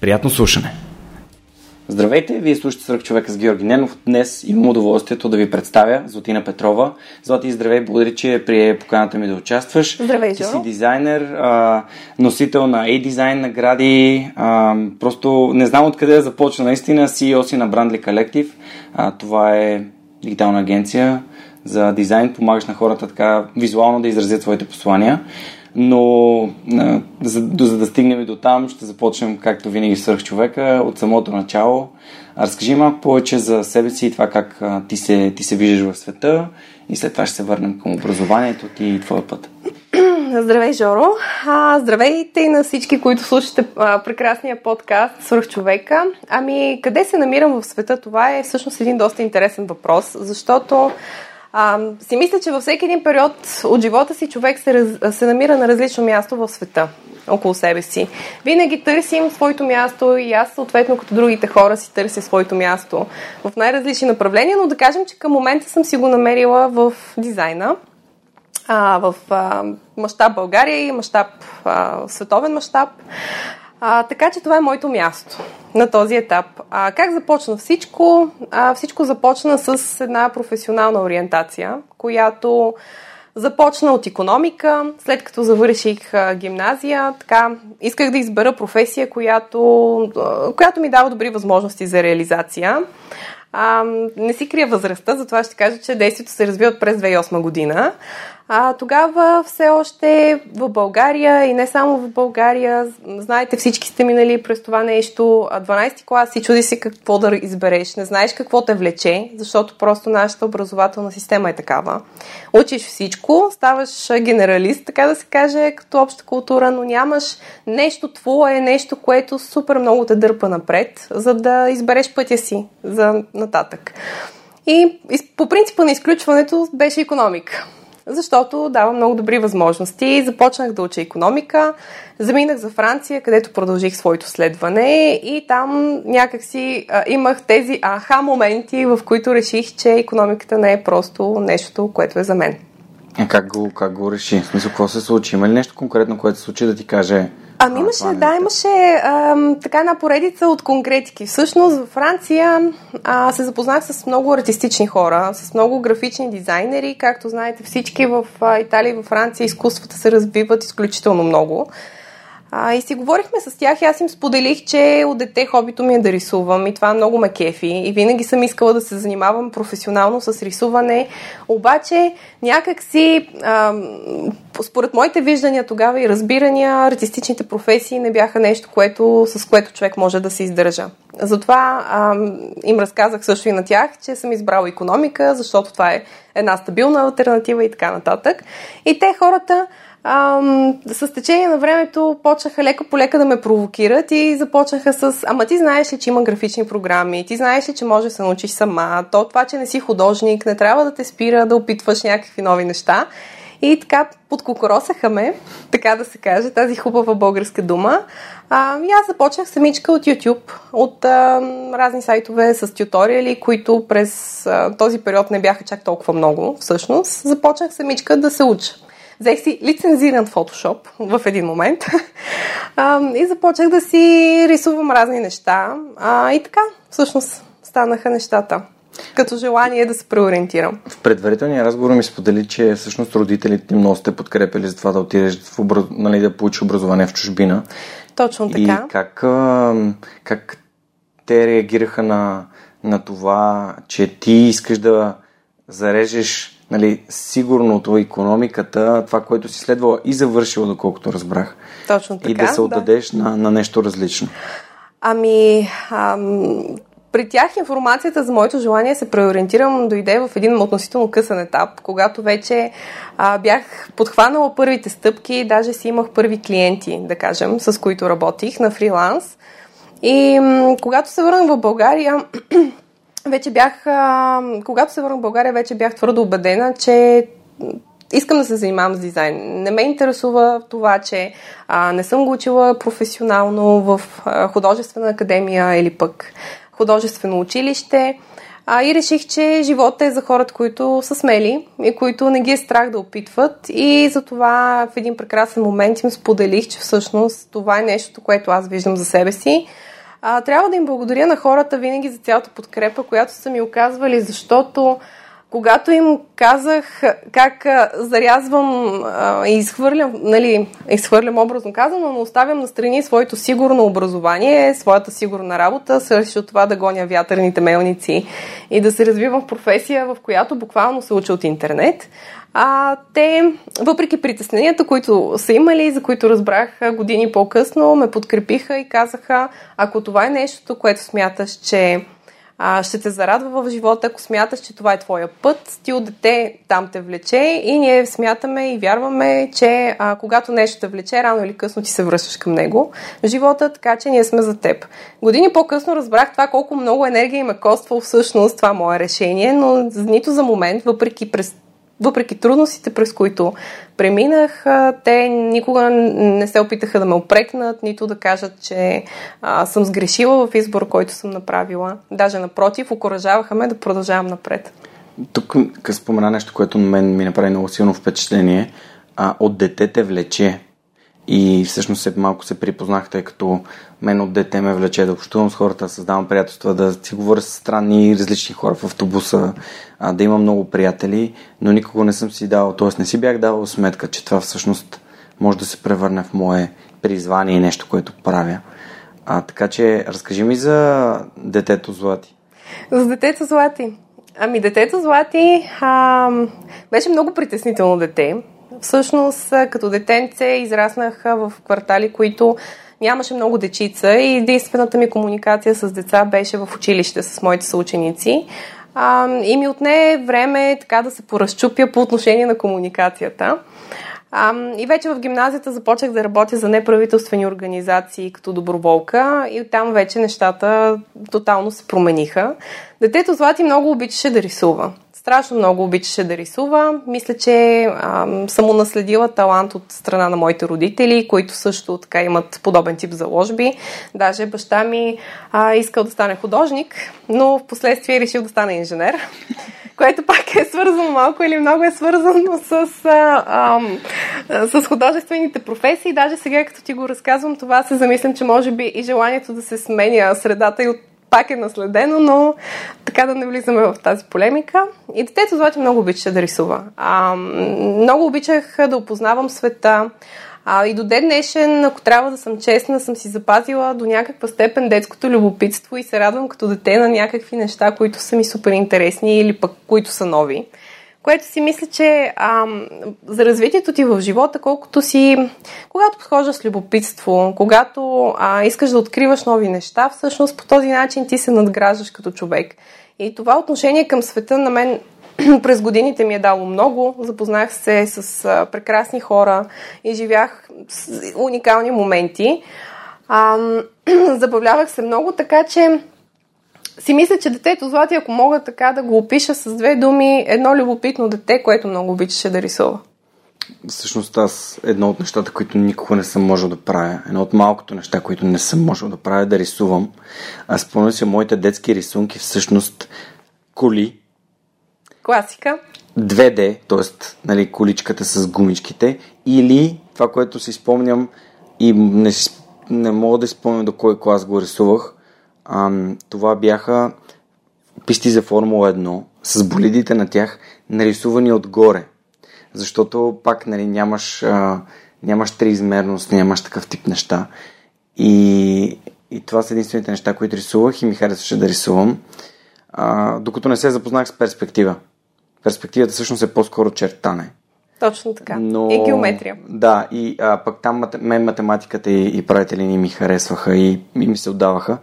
Приятно слушане! Здравейте, вие слушате Свърх човека с Георги Ненов. Днес имам удоволствието да ви представя Златина Петрова. Злати, здравей, благодаря, че прие поканата ми да участваш. Здравей, Ти си дизайнер, а, носител на A-Design награди. А, просто не знам откъде да започна. Наистина CEO си на Brandly Collective. А, това е дигитална агенция за дизайн. Помагаш на хората така визуално да изразят своите послания но а, за, за да стигнем до там, ще започнем, както винаги, свърх човека от самото начало. Разкажи малко повече за себе си и това как ти, се, ти се виждаш в света и след това ще се върнем към образованието ти и твоя път. Здравей, Жоро! А, здравейте и на всички, които слушате а, прекрасния подкаст Свърх човека. Ами, къде се намирам в света? Това е всъщност един доста интересен въпрос, защото а, си мисля, че във всеки един период от живота си човек се, раз, се намира на различно място в света, около себе си. Винаги търсим своето място и аз съответно като другите хора си търся своето място в най-различни направления, но да кажем, че към момента съм си го намерила в дизайна, а, в мащаб България и мащаб, световен мащаб. А, така че това е моето място на този етап. А, как започна всичко? А, всичко започна с една професионална ориентация, която започна от економика. След като завърших гимназия, така, исках да избера професия, която, която ми дава добри възможности за реализация. А, не си крия възрастта, затова ще кажа, че действието се развива през 2008 година. А, тогава все още в България и не само в България, знаете, всички сте минали през това нещо. 12 клас и чуди си какво да избереш. Не знаеш какво те влече, защото просто нашата образователна система е такава. Учиш всичко, ставаш генералист, така да се каже, като обща култура, но нямаш нещо твое, нещо, което супер много те дърпа напред, за да избереш пътя си за нататък. И по принципа на изключването беше економика защото дава много добри възможности. Започнах да уча економика, заминах за Франция, където продължих своето следване и там някакси а, имах тези аха моменти, в които реших, че економиката не е просто нещо, което е за мен. А как го, как го реши? В смисъл, какво се случи? Има ли нещо конкретно, което се случи да ти каже Ами имаше, а, да, имаше ам, така една поредица от конкретики. Всъщност във Франция а, се запознах с много артистични хора, с много графични дизайнери. Както знаете всички в а, Италия и във Франция изкуствата се развиват изключително много. А, и си говорихме с тях и аз им споделих, че от дете хобито ми е да рисувам и това много ме кефи и винаги съм искала да се занимавам професионално с рисуване, обаче някак си а, според моите виждания тогава и разбирания, артистичните професии не бяха нещо, което, с което човек може да се издържа. Затова а, им разказах също и на тях, че съм избрала економика, защото това е една стабилна альтернатива и така нататък. И те хората ам, с течение на времето почнаха лека по лека да ме провокират и започнаха с ама ти знаеш ли, че има графични програми, ти знаеш ли, че може да се научиш сама, то това, че не си художник, не трябва да те спира да опитваш някакви нови неща. И така подкокоросаха ме, така да се каже, тази хубава българска дума. А, и аз започнах самичка от YouTube, от а, разни сайтове с тюториали, които през а, този период не бяха чак толкова много, всъщност. Започнах самичка да се уча. Взех си лицензиран фотошоп в един момент и започнах да си рисувам разни неща. И така, всъщност, станаха нещата като желание да се преориентирам. В предварителния разговор ми сподели, че всъщност родителите много сте подкрепили за това да отидеш в образ... нали, да получиш образование в чужбина. Точно така. И как, как те реагираха на, на това, че ти искаш да зарежеш нали, сигурното економиката, това, което си следвала и завършила, доколкото разбрах. Точно така. И да се отдадеш да. На, на нещо различно. Ами, ам, при тях информацията за моето желание се преориентирам дойде в един относително късен етап, когато вече а, бях подхванала първите стъпки, даже си имах първи клиенти, да кажем, с които работих на фриланс. И м- когато се върнах в България, вече бях, а, когато се върнах в България, вече бях твърдо убедена, че искам да се занимавам с дизайн. Не ме интересува това, че а, не съм го учила професионално в а, художествена академия или пък художествено училище. А, и реших, че живота е за хората, които са смели и които не ги е страх да опитват. И затова в един прекрасен момент им споделих, че всъщност това е нещо, което аз виждам за себе си. А, трябва да им благодаря на хората винаги за цялата подкрепа, която са ми оказвали, защото когато им казах как зарязвам и изхвърлям, нали, изхвърлям образно казано, но оставям на страни своето сигурно образование, своята сигурна работа, срещу това да гоня вятърните мелници и да се развивам в професия, в която буквално се уча от интернет. А, те, въпреки притесненията, които са имали, за които разбрах години по-късно, ме подкрепиха и казаха, ако това е нещо, което смяташ, че а, ще те зарадва в живота, ако смяташ, че това е твоя път, ти от дете там те влече и ние смятаме и вярваме, че а, когато нещо те влече, рано или късно ти се връщаш към него живота, така че ние сме за теб. Години по-късно разбрах това колко много енергия има коствал всъщност това мое решение, но нито за момент, въпреки през въпреки трудностите, през които преминах, те никога не се опитаха да ме опрекнат, нито да кажат, че а, съм сгрешила в избор, който съм направила. Даже напротив, окоръжаваха ме да продължавам напред. Тук спомена нещо, което мен ми направи много силно впечатление. А, от дете те влече. И всъщност се, малко се припознах, тъй като мен от дете ме влече да общувам с хората, да създавам приятелства, да си говоря с странни и различни хора в автобуса, а, да имам много приятели, но никога не съм си дал, т.е. не си бях давал сметка, че това всъщност може да се превърне в мое призвание и нещо, което правя. А, така че, разкажи ми за детето Злати. За детето Злати. Ами, детето Злати а, беше много притеснително дете. Всъщност, като детенце израснах в квартали, които нямаше много дечица и единствената ми комуникация с деца беше в училище с моите съученици. А, и ми отне време така да се поразчупя по отношение на комуникацията. А, и вече в гимназията започнах да работя за неправителствени организации като доброволка и оттам вече нещата тотално се промениха. Детето Злати много обичаше да рисува. Страшно много обичаше да рисува. Мисля, че съм унаследила талант от страна на моите родители, които също така имат подобен тип заложби. Даже баща ми а, искал да стане художник, но в последствие решил да стане инженер което пак е свързано малко или много е свързано с, а, а, с художествените професии. Даже сега, като ти го разказвам, това се замислям, че може би и желанието да се сменя средата и от пак е наследено, но така да не влизаме в тази полемика. И детето Злати много обичаше да рисува. А, много обичах да опознавам света. А, и до ден днешен, ако трябва да съм честна, съм си запазила до някаква степен детското любопитство и се радвам като дете на някакви неща, които са ми супер интересни или пък които са нови което си мисля, че а, за развитието ти в живота, колкото си, когато подхождаш с любопитство, когато а, искаш да откриваш нови неща, всъщност по този начин ти се надграждаш като човек. И това отношение към света на мен през годините ми е дало много. Запознах се с а, прекрасни хора и живях с уникални моменти. А, забавлявах се много, така че си мисля, че детето Злати, ако мога така да го опиша с две думи, едно любопитно дете, което много обичаше да рисува. всъщност аз едно от нещата, които никога не съм можел да правя, едно от малкото неща, които не съм можел да правя, е да рисувам. Аз спомням си моите детски рисунки, всъщност коли. Класика. 2D, т.е. Нали, количката с гумичките, или това, което си спомням и не, не мога да си спомням до кой клас го рисувах, а, това бяха писти за Формула 1 с болидите на тях, нарисувани отгоре. Защото пак нали, нямаш, а, нямаш триизмерност, нямаш такъв тип неща. И, и това са единствените неща, които рисувах и ми харесваше да рисувам. А, докато не се запознах с перспектива. Перспективата всъщност е по-скоро чертане. Точно така. Но, и геометрия. Да, и а, пък там мен математиката и, и правите линии ми харесваха и, и ми се отдаваха.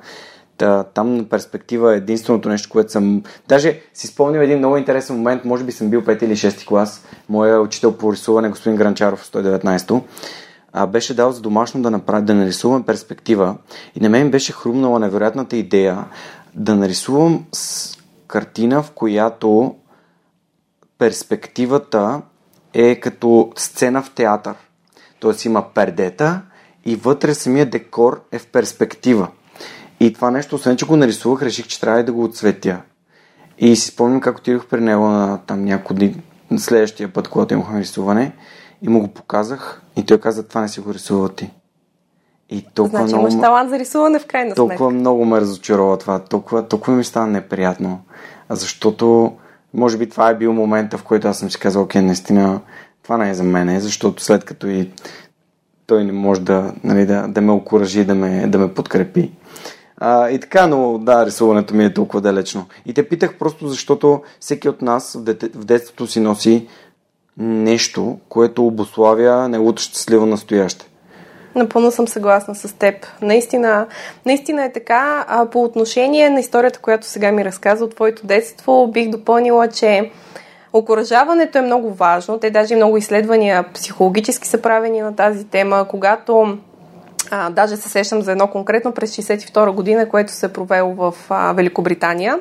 Та, там на перспектива е единственото нещо, което съм... Даже си спомням един много интересен момент, може би съм бил 5 или 6 клас. Моя учител по рисуване, господин Гранчаров, 119 а, беше дал за домашно да, направя, да нарисувам перспектива. И на мен беше хрумнала невероятната идея да нарисувам с картина, в която перспективата е като сцена в театър. Тоест има пердета и вътре самия декор е в перспектива. И това нещо, освен че го нарисувах, реших, че трябва да го отсветя. И си спомням как отидох при него на там няколко дни, следващия път, когато имахме рисуване и му го показах и той каза, това не си го рисува ти. И толкова значи много... имаш талант за рисуване в крайна сметка. Толкова много ме разочарова това. Толкова, толкова ми стана неприятно. Защото може би това е бил момента, в който аз съм си казал, окей, наистина това не е за мен, защото след като и той не може да, нали, да, да ме окоръжи, да ме, да ме подкрепи. А, и така, но да, рисуването ми е толкова далечно. И те питах просто защото всеки от нас в, дете, в детството си носи нещо, което обославя неговото щастливо настояще. Напълно съм съгласна с теб. Наистина, наистина е така. А по отношение на историята, която сега ми разказа от твоето детство, бих допълнила, че окоръжаването е много важно. Те даже много изследвания психологически са правени на тази тема, когато а, даже се сещам за едно конкретно през 62 година, което се е провело в а, Великобритания.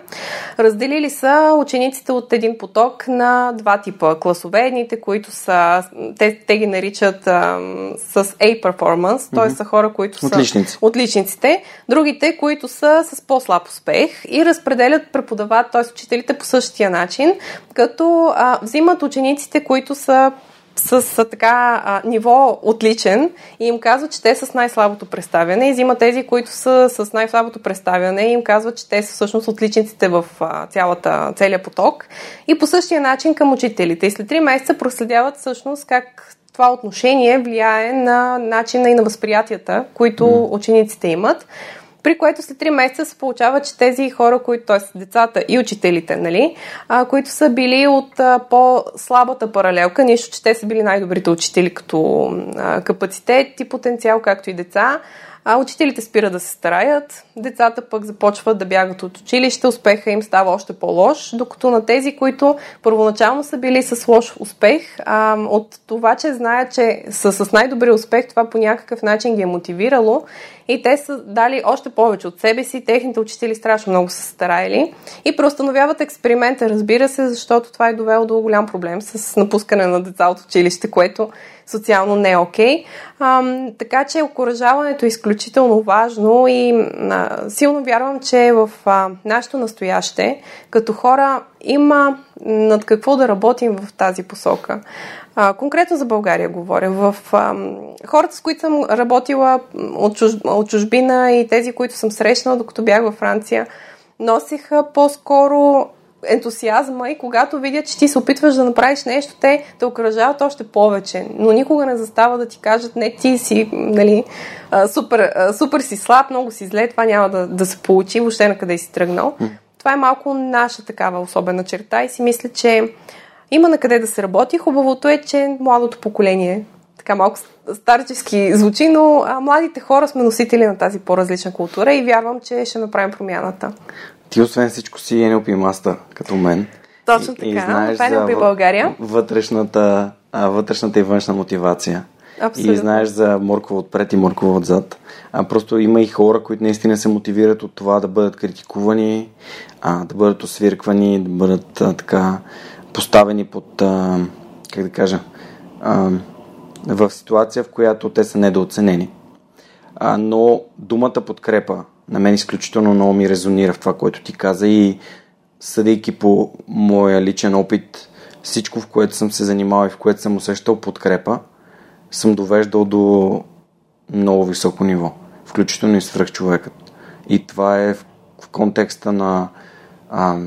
Разделили са учениците от един поток на два типа класове. Едните, които са, те, те ги наричат а, с A performance, mm-hmm. т.е. са хора, които са отличници. отличниците. Другите, които са с по-слаб успех и разпределят преподават, т.е. учителите по същия начин, като а, взимат учениците, които са с, така а, ниво отличен и им казва, че те са с най-слабото представяне и взима тези, които са с най-слабото представяне и им казва, че те са всъщност отличниците в а, цялата, целият поток. И по същия начин към учителите. И след 3 месеца проследяват всъщност как това отношение влияе на начина и на възприятията, които учениците имат при което след 3 месеца се получава, че тези хора, които, т.е. децата и учителите, нали, а, които са били от а, по-слабата паралелка, нищо, че те са били най-добрите учители като а, капацитет и потенциал, както и деца, а учителите спират да се стараят, децата пък започват да бягат от училище, успеха им става още по-лош, докато на тези, които първоначално са били с лош успех, а, от това, че знаят, че са с най-добрия успех, това по някакъв начин ги е мотивирало и те са дали още повече от себе си, техните учители страшно много са стараели и преустановяват експеримента, разбира се, защото това е довело до голям проблем с напускане на деца от училище, което социално не е окей. Okay. така че окоръжаването е изключително важно и а, силно вярвам, че в а, нашето настояще, като хора, има над какво да работим в тази посока. А, конкретно за България говоря. В а, хората, с които съм работила от, чуж, от чужбина и тези, които съм срещнала, докато бях във Франция, носиха по-скоро ентусиазма и когато видят, че ти се опитваш да направиш нещо, те те окръжават още повече. Но никога не застава да ти кажат, не, ти си нали, супер, супер си слаб, много си зле, това няма да, да се получи, въобще на къде си тръгнал. Това е малко наша такава особена черта и си мисля, че има на къде да се работи. Хубавото е, че младото поколение, така малко старчески звучи, но а, младите хора сме носители на тази по-различна култура и вярвам, че ще направим промяната. Ти освен всичко си NLP мастър, като мен. Точно така. И знаеш това е NLP България. Вътрешната, а, вътрешната и външна мотивация. Абсолютно. И знаеш за моркова отпред и моркова отзад. А просто има и хора, които наистина се мотивират от това да бъдат критикувани, а, да бъдат освирквани, да бъдат а, така поставени под, а, как да кажа, а, в ситуация, в която те са недооценени. А, но думата подкрепа на мен изключително много ми резонира в това, което ти каза и съдейки по моя личен опит, всичко, в което съм се занимавал и в което съм усещал подкрепа, съм довеждал до много високо ниво, включително и свръхчовекът. И това е в, контекста на а,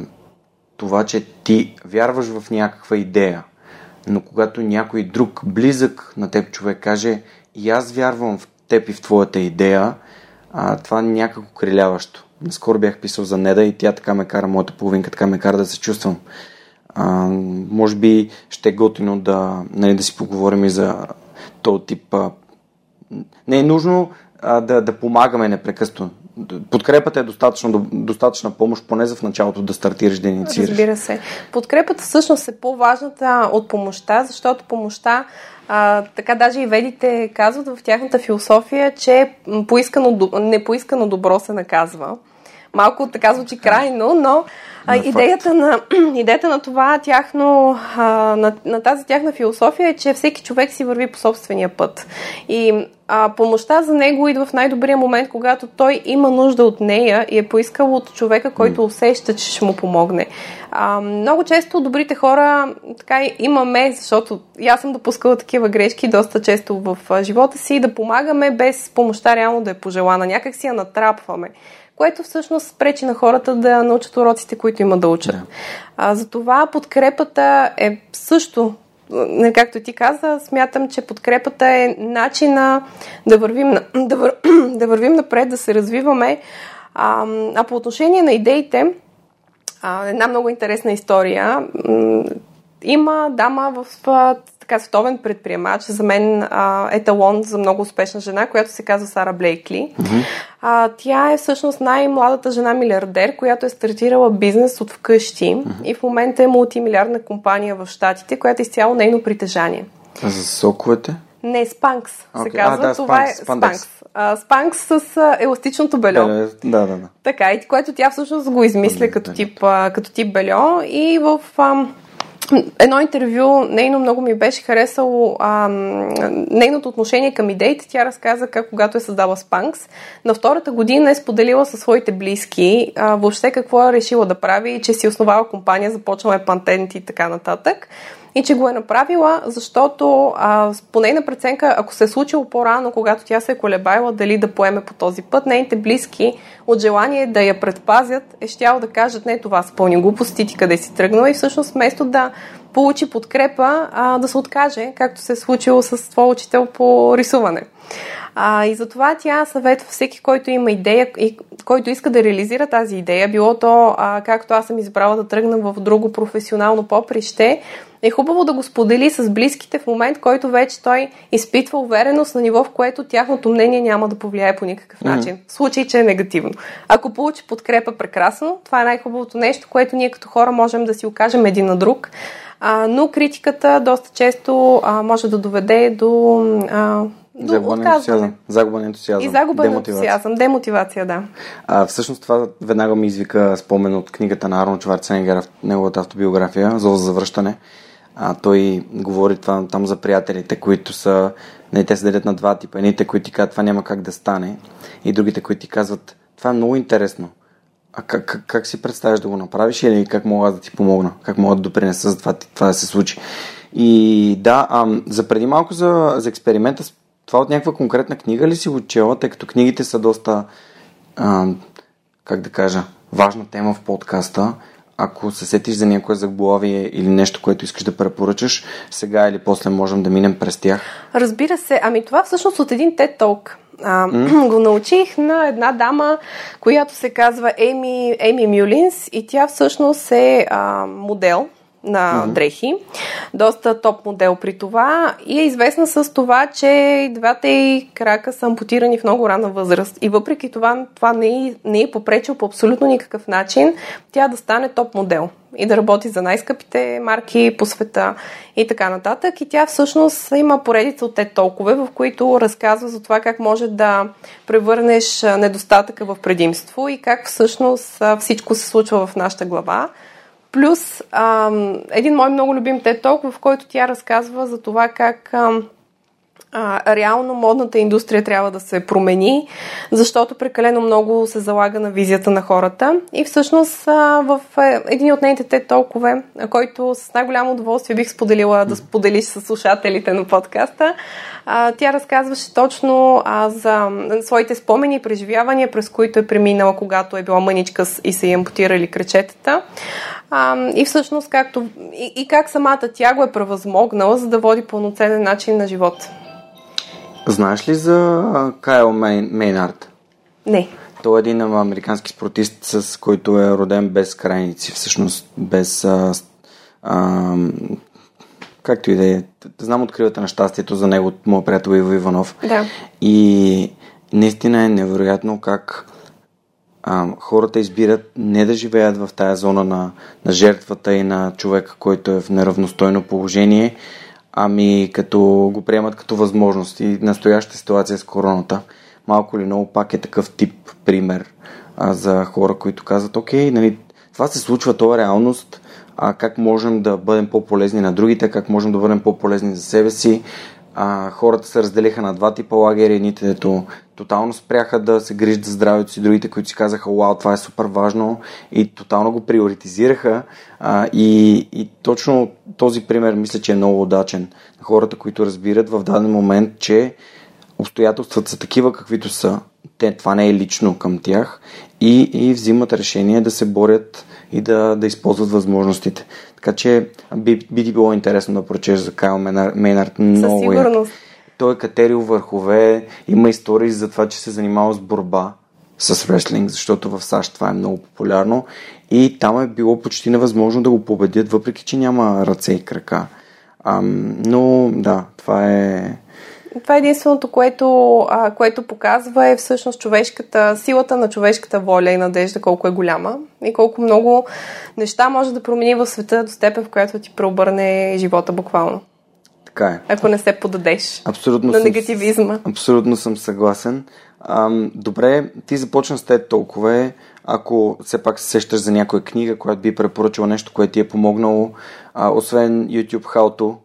това, че ти вярваш в някаква идея, но когато някой друг близък на теб човек каже и аз вярвам в теб и в твоята идея, а, това е някакво криляващо. Наскоро бях писал за Неда и тя така ме кара, моята половинка така ме кара да се чувствам. А, може би ще е готино да, нали, да си поговорим и за този тип. А, не е нужно а, да, да помагаме непрекъснато. Подкрепата е достатъчно, достатъчна помощ, поне за в началото да стартираш да инициираш. Разбира се. Подкрепата всъщност е по-важната от помощта, защото помощта а, така даже и ведите казват в тяхната философия, че поискано, непоискано добро се наказва. Малко така звучи крайно, но а, идеята, на, идеята на това тяхно, а, на, на тази тяхна философия е, че всеки човек си върви по собствения път. И а, помощта за него идва в най-добрия момент, когато той има нужда от нея и е поискал от човека, който усеща, че ще му помогне. А, много често добрите хора така имаме, защото аз съм допускала такива грешки доста често в живота си, да помагаме без помощта реално да е пожелана. Някак си я натрапваме което всъщност пречи на хората да научат уроците, които има да учат. Да. А, затова подкрепата е също както ти каза, смятам, че подкрепата е начина да вървим, да, вър, да вървим напред, да се развиваме. А, а по отношение на идеите, а, една много интересна история. Има дама в така световен предприемач, за мен а, еталон за много успешна жена, която се казва Сара Блейкли. Mm-hmm. А, тя е всъщност най-младата жена милиардер, която е стартирала бизнес от вкъщи mm-hmm. и в момента е мултимилиардна компания в Щатите, която е изцяло нейно притежание. А за соковете? Не, Спанкс okay. се казва. А, да, Това спанкс, е Спанкс. Спанкс с еластичното бельо. Да, да, да. Така, и което тя всъщност го измисля като, тип, а, като тип бельо и в... А, едно интервю, нейно много ми беше харесало а, нейното отношение към идеите. Тя разказа как когато е създала Спанкс, на втората година е споделила със своите близки а, въобще какво е решила да прави, че си основала компания, започнала е пантент и така нататък и че го е направила, защото а, по нейна преценка, ако се е случило по-рано, когато тя се е колебайла дали да поеме по този път, нейните близки от желание да я предпазят е щяло да кажат не това са глупости, ти къде си тръгнала? И всъщност вместо да получи подкрепа, а, да се откаже, както се е случило с твой учител по рисуване. А, и затова тя съветва всеки, който има идея и който иска да реализира тази идея, било то, а, както аз съм избрала да тръгна в друго професионално поприще, е хубаво да го сподели с близките в момент, който вече той изпитва увереност на ниво, в което тяхното мнение няма да повлияе по никакъв начин. Mm-hmm. В случай, че е негативно. Ако получи подкрепа, прекрасно. Това е най-хубавото нещо, което ние като хора можем да си окажем един на друг. А, но критиката доста често а, може да доведе до а, Загуба на ентусиазъм. Загуба на ентусиазъм. И загуба на ентусиазъм. Демотивация, да. А, всъщност това веднага ми извика спомен от книгата на Арно Чварценгер, неговата автобиография, за завръщане. А, той говори това, там за приятелите, които са, не, те се делят на два типа. Едните, които ти казват, това няма как да стане. И другите, които ти казват, това е много интересно. А как, как, как си представяш да го направиш или как мога да ти помогна? Как мога да допринеса за това, това да се случи? И да, а, за преди малко за, за експеримента това от някаква конкретна книга ли си учила, тъй като книгите са доста, а, как да кажа, важна тема в подкаста. Ако се сетиш за някое заглавие или нещо, което искаш да препоръчаш, сега или после можем да минем през тях. Разбира се. Ами това всъщност от един TED Talk. А, mm. го научих на една дама, която се казва Еми, Еми Мюлинс и тя всъщност е а, модел на mm-hmm. дрехи. Доста топ модел при това и е известна с това, че двата й крака са ампутирани в много рана възраст. И въпреки това, това не е, не е попречил по абсолютно никакъв начин тя да стане топ модел и да работи за най-скъпите марки по света и така нататък. И тя всъщност има поредица от те толкове, в които разказва за това как може да превърнеш недостатъка в предимство и как всъщност всичко се случва в нашата глава Плюс а, един мой много любим тет толк, в който тя разказва за това как а, а, реално модната индустрия трябва да се промени, защото прекалено много се залага на визията на хората. И всъщност а, в е, един от нейните те толкове, който с най-голямо удоволствие бих споделила да споделиш с слушателите на подкаста, а, тя разказваше точно а, за своите спомени и преживявания, през които е преминала, когато е била мъничка и са й ампутирали кръчетата. А, и всъщност както, и, и как самата тя го е превъзмогнала, за да води пълноценен начин на живота. Знаеш ли за Кайл Мейнард? Не. Той е един американски спортист, с който е роден без крайници, всъщност без... А, а, както и да е. Знам откривате на щастието за него от моят приятел Иво Иванов. Да. И наистина е невероятно как а, хората избират не да живеят в тая зона на, на жертвата и на човека, който е в неравностойно положение, ами като го приемат като възможност. И настоящата ситуация с короната, малко или много пак е такъв тип пример а, за хора, които казват, окей, нали, това се случва, това е реалност, а как можем да бъдем по-полезни на другите, как можем да бъдем по-полезни за себе си. А, хората се разделиха на два типа лагери, едните, дето тотално спряха да се грижат за здравето си, другите, които си казаха, вау, това е супер важно и тотално го приоритизираха. А, и, и точно този пример мисля, че е много удачен. Хората, които разбират в даден момент, че обстоятелствата са такива, каквито са. Те, това не е лично към тях и, и взимат решение да се борят и да, да използват възможностите. Така че би, би ти било интересно да прочеш за Кайл Мейнард. Много Със сигурност. Той е катерил върхове, има истории за това, че се занимава с борба с реслинг, защото в САЩ това е много популярно и там е било почти невъзможно да го победят, въпреки че няма ръце и крака. Ам, но да, това е това е единственото, което, а, което показва е всъщност човешката, силата на човешката воля и надежда колко е голяма и колко много неща може да промени в света до степен, в която ти преобърне живота буквално. Така е. Ако не се подадеш абсолютно на съм, негативизма. Абсолютно съм съгласен. Ам, добре, ти започна с те толкова. Ако все пак се сещаш за някоя книга, която би препоръчала нещо, което ти е помогнало, а, освен YouTube How To,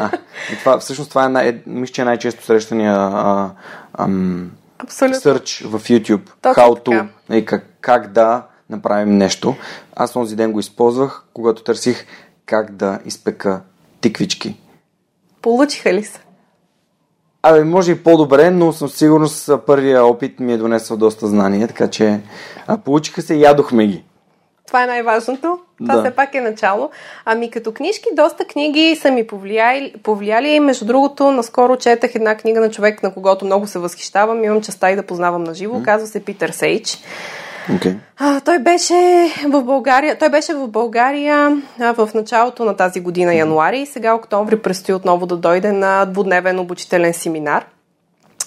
а, и това, всъщност това е, най- мисля, че е най-често срещания а, ам, search в YouTube. Точно how to, и как, как да направим нещо. Аз този ден го използвах, когато търсих как да изпека тиквички. Получиха ли се? Абе, може и по-добре, но съм сигурен с първия опит ми е донесъл доста знания, така че а, получиха се и ядохме ги. Това е най-важното. Това Да. все пак е начало. Ами като книжки, доста книги са ми повлияли. повлияли. Между другото, наскоро четах една книга на човек, на когото много се възхищавам. Имам честа и да познавам на живо. Казва се Питър Сейдж. Okay. А, той беше в България, той беше в България а, в началото на тази година, януари, и сега октомври предстои отново да дойде на двудневен обучителен семинар.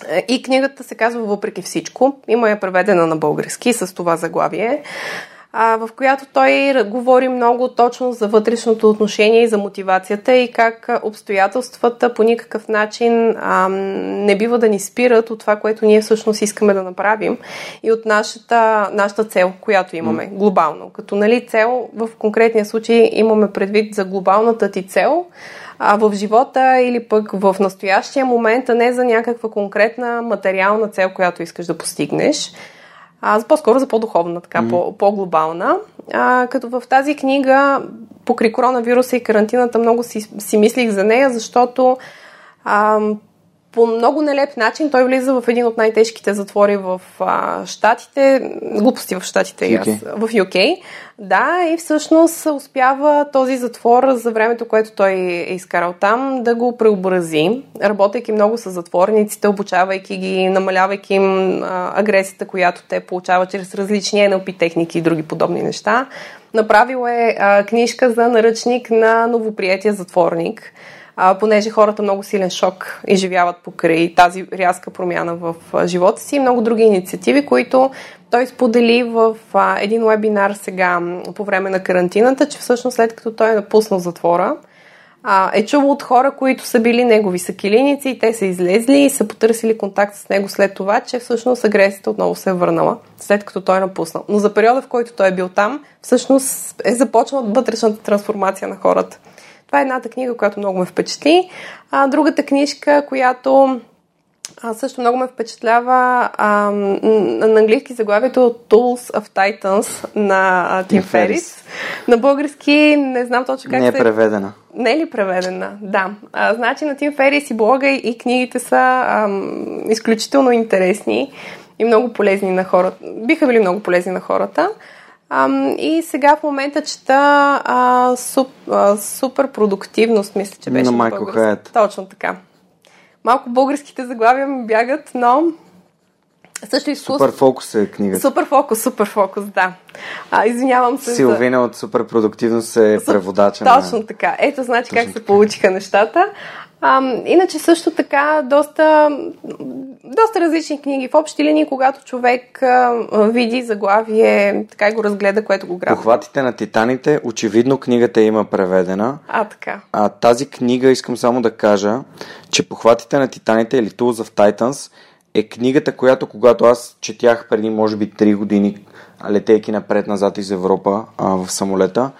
Е, И книгата се казва Въпреки всичко. Има я преведена на български с това заглавие, а, в която той говори много точно за вътрешното отношение и за мотивацията и как обстоятелствата по никакъв начин а, не бива да ни спират от това, което ние всъщност искаме да направим и от нашата, нашата цел, която имаме глобално. Като нали, цел в конкретния случай имаме предвид за глобалната ти цел, а в живота или пък в настоящия момент, а не за някаква конкретна материална цел, която искаш да постигнеш. А, по-скоро за по-духовна, така, mm. по- по-глобална. А, като в тази книга, покри коронавируса и карантината, много си, си мислих за нея, защото а, по много нелеп начин той влиза в един от най-тежките затвори в а, Штатите, глупости в Штатите, и аз, в UK. Да, и всъщност успява този затвор за времето, което той е изкарал там, да го преобрази, работейки много с затворниците, обучавайки ги, намалявайки им а, агресията, която те получават чрез различни NLP техники и други подобни неща. Направил е а, книжка за наръчник на новоприятия затворник а, понеже хората много силен шок изживяват покрай тази рязка промяна в живота си и много други инициативи, които той сподели в а, един вебинар сега по време на карантината, че всъщност след като той е напуснал затвора, а, е чувал от хора, които са били негови съкилиници и те са излезли и са потърсили контакт с него след това, че всъщност агресията отново се е върнала, след като той е напуснал. Но за периода, в който той е бил там, всъщност е започнала вътрешната трансформация на хората. Това е едната книга, която много ме впечатли. А, другата книжка, която а, също много ме впечатлява а, на английски заглавието Tools of Titans на Тим Ферис. На български не знам точно как не е се... преведена. Не е ли преведена? Да. А, значи на Тим Ферис и блога и книгите са а, изключително интересни и много полезни на хората. Биха били много полезни на хората. А, и сега в момента чета а, суп, а, супер продуктивност, мисля, че беше на Майкъл Хайет. Точно така. Малко българските заглавия ми бягат, но също изкуство. Супер фокус е книгата. Супер фокус, супер фокус, да. А, извинявам се. Силвина за... от супер продуктивност е преводача. Точно на... така. Ето, значи Точно как така. се получиха нещата. А, иначе също така доста, доста различни книги. В общи линии, когато човек а, види заглавие, така и го разгледа, което го грабва. Похватите на титаните, очевидно книгата има преведена. А, така. А тази книга, искам само да кажа, че Похватите на титаните или Tools of Titans е книгата, която когато аз четях преди може би 3 години, летейки напред-назад из Европа а, в самолета,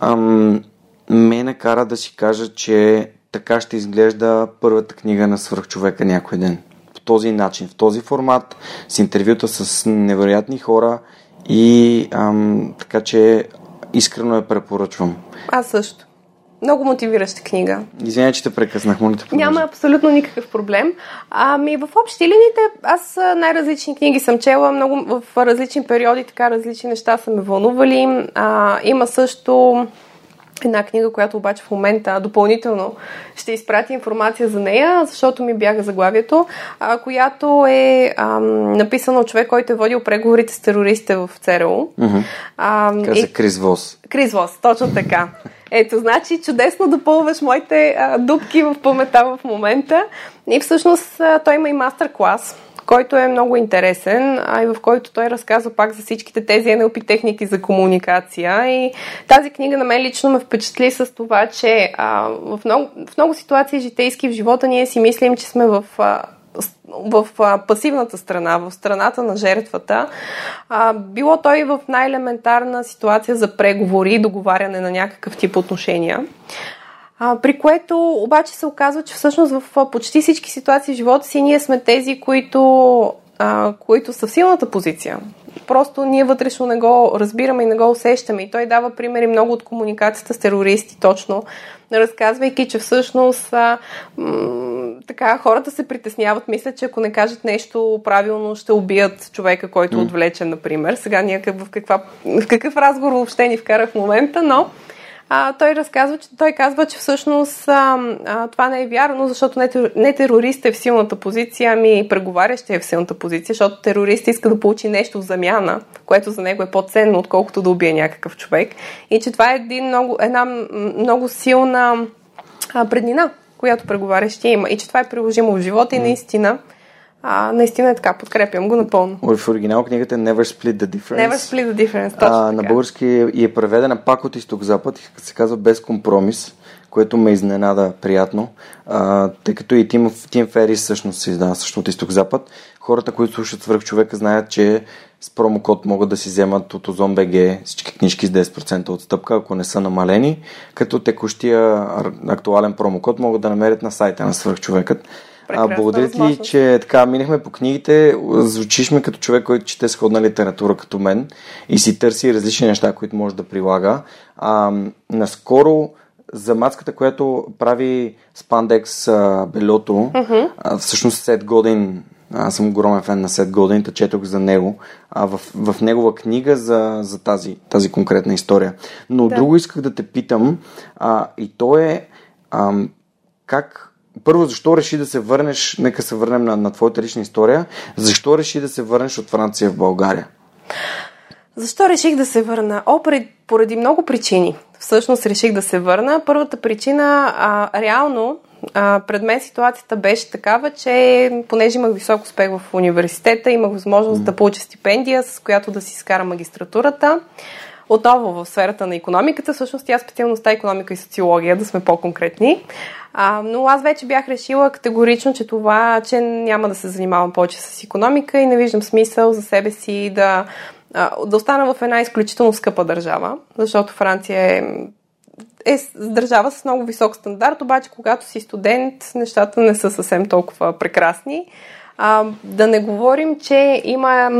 ам, ме накара да си кажа, че така ще изглежда първата книга на свръхчовека някой ден. По този начин, в този формат, с интервюта с невероятни хора и ам, така че искрено я препоръчвам. Аз също. Много мотивираща книга. Извинявай, че те прекъснах, моля те Няма абсолютно никакъв проблем. Ами в общи линиите аз най-различни книги съм чела, много в различни периоди, така различни неща са ме вълнували. А, има също една книга, която обаче в момента допълнително ще изпрати информация за нея, защото ми бяга заглавието, а, която е ам, написана от човек, който е водил преговорите с терористите в ЦРУ. Mm-hmm. Каза и... Крис Вос. Крис Вос, точно така. Ето, значи чудесно допълваш моите а, дупки в памета в момента. И всъщност а, той има и мастер-клас който е много интересен, а и в който той разказва пак за всичките тези NLP техники за комуникация. И тази книга на мен лично ме впечатли с това, че а, в, много, в много ситуации житейски в живота ние си мислим, че сме в а, в пасивната страна, в страната на жертвата. Било той в най-елементарна ситуация за преговори и договаряне на някакъв тип отношения. При което обаче се оказва, че всъщност в почти всички ситуации в живота си ние сме тези, които, които са в силната позиция. Просто ние вътрешно не го разбираме и не го усещаме. И той дава примери много от комуникацията с терористи, точно, разказвайки, че всъщност така хората се притесняват, мислят, че ако не кажат нещо правилно, ще убият човека, който е отвлечен, например. Сега ние в, каква, в какъв разговор въобще ни вкара в момента, но а, той разказва, че той казва, че всъщност а, а, това не е вярно, защото не, не терорист е в силната позиция, ами преговарящ е в силната позиция, защото терорист иска да получи нещо в замяна, което за него е по-ценно, отколкото да убие някакъв човек. И че това е един много, една много силна а, преднина, която преговарящия има. И че това е приложимо в живота и наистина а, наистина е така, подкрепям го напълно. В оригинал книгата Never Split the Difference. Never Split the Difference, точно а, На български е преведена пак от изток-запад и се казва Без компромис, което ме изненада приятно, а, тъй като и Тим, Тим Ферис всъщност се издава също от изток-запад. Хората, които слушат свърх човека, знаят, че с промокод могат да си вземат от БГ всички книжки с 10% отстъпка, ако не са намалени, като текущия актуален промокод могат да намерят на сайта на свърхчовекът. А, благодаря ти, че така минахме по книгите. Звучишме като човек, който чете сходна литература като мен и си търси различни неща, които може да прилага. А, наскоро за маската, която прави Spandex а, белото, uh-huh. а, всъщност Сет Годин, аз съм огромен фен на Сет Годин, четох за него, а в, в негова книга за, за тази, тази конкретна история. Но да. друго исках да те питам, а, и то е а, как първо, защо реши да се върнеш, нека се върнем на, на твоята лична история, защо реши да се върнеш от Франция в България? Защо реших да се върна? О, поради много причини. Всъщност реших да се върна. Първата причина, а, реално, а, пред мен ситуацията беше такава, че понеже имах висок успех в университета, имах възможност mm. да получа стипендия, с която да си изкара магистратурата. отново в сферата на економиката. Всъщност тя специалността економика и социология, да сме по-конкретни. А, но аз вече бях решила категорично, че това, че няма да се занимавам повече с економика и не виждам смисъл за себе си да, да остана в една изключително скъпа държава, защото Франция е е държава с много висок стандарт, обаче когато си студент, нещата не са съвсем толкова прекрасни. А, да не говорим, че има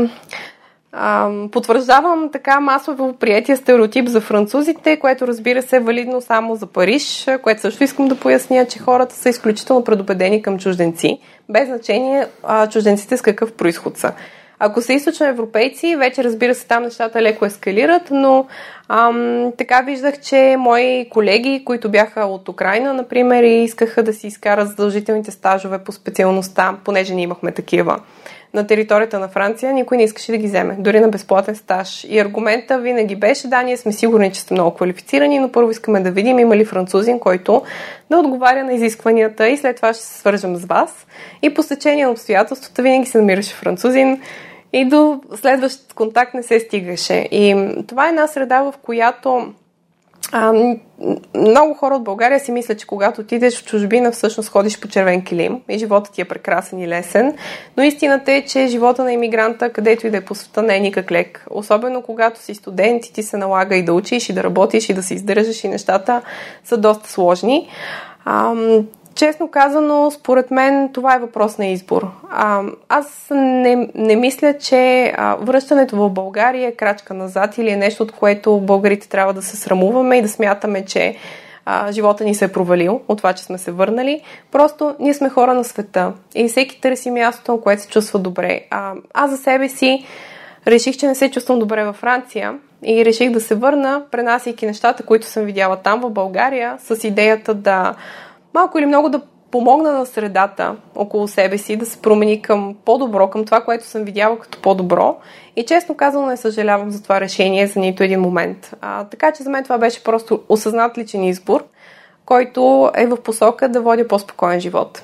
а, потвърждавам така масово приятия стереотип за французите, което разбира се е валидно само за Париж, което също искам да поясня, че хората са изключително предубедени към чужденци, без значение чужденците с какъв происход са. Ако са източно европейци, вече разбира се там нещата леко ескалират, но ам, така виждах, че мои колеги, които бяха от Украина, например, и искаха да си изкарат задължителните стажове по специалността, понеже ние имахме такива на територията на Франция, никой не искаше да ги вземе, дори на безплатен стаж. И аргумента винаги беше, да, ние сме сигурни, че сте много квалифицирани, но първо искаме да видим има ли французин, който да отговаря на изискванията и след това ще се свържем с вас. И по стечение на обстоятелствата винаги се намираше французин и до следващ контакт не се стигаше. И това е една среда, в която а, много хора от България си мислят, че когато отидеш в чужбина, всъщност ходиш по червен килим и животът ти е прекрасен и лесен. Но истината е, че живота на иммигранта, където и да е по света, не е никак лек. Особено когато си студент и ти се налага и да учиш, и да работиш, и да се издържаш, и нещата са доста сложни. А, Честно казано, според мен това е въпрос на избор. А, аз не, не мисля, че а, връщането в България е крачка назад или е нещо, от което българите трябва да се срамуваме и да смятаме, че а, живота ни се е провалил от това, че сме се върнали. Просто ние сме хора на света и всеки търси мястото, което се чувства добре. А, аз за себе си реших, че не се чувствам добре във Франция и реших да се върна, пренасяйки нещата, които съм видяла там в България, с идеята да малко или много да помогна на средата около себе си да се промени към по-добро, към това, което съм видяла като по-добро. И честно казано не съжалявам за това решение за нито един момент. А, така че за мен това беше просто осъзнат личен избор, който е в посока да водя по-спокоен живот.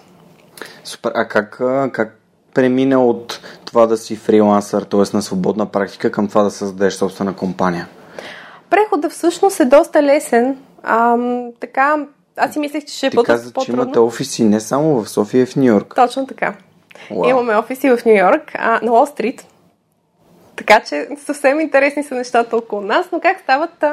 Супер. А как, как премина от това да си фрилансър, т.е. на свободна практика, към това да създадеш собствена компания? Преходът всъщност е доста лесен. А, така, аз си мислех, че ще е по-трудно. Ти каза, че имате офиси не само в София, в Нью Йорк. Точно така. Wow. Имаме офиси в Нью Йорк, а, на Уолл Стрит. Така че съвсем интересни са нещата около нас, но как стават,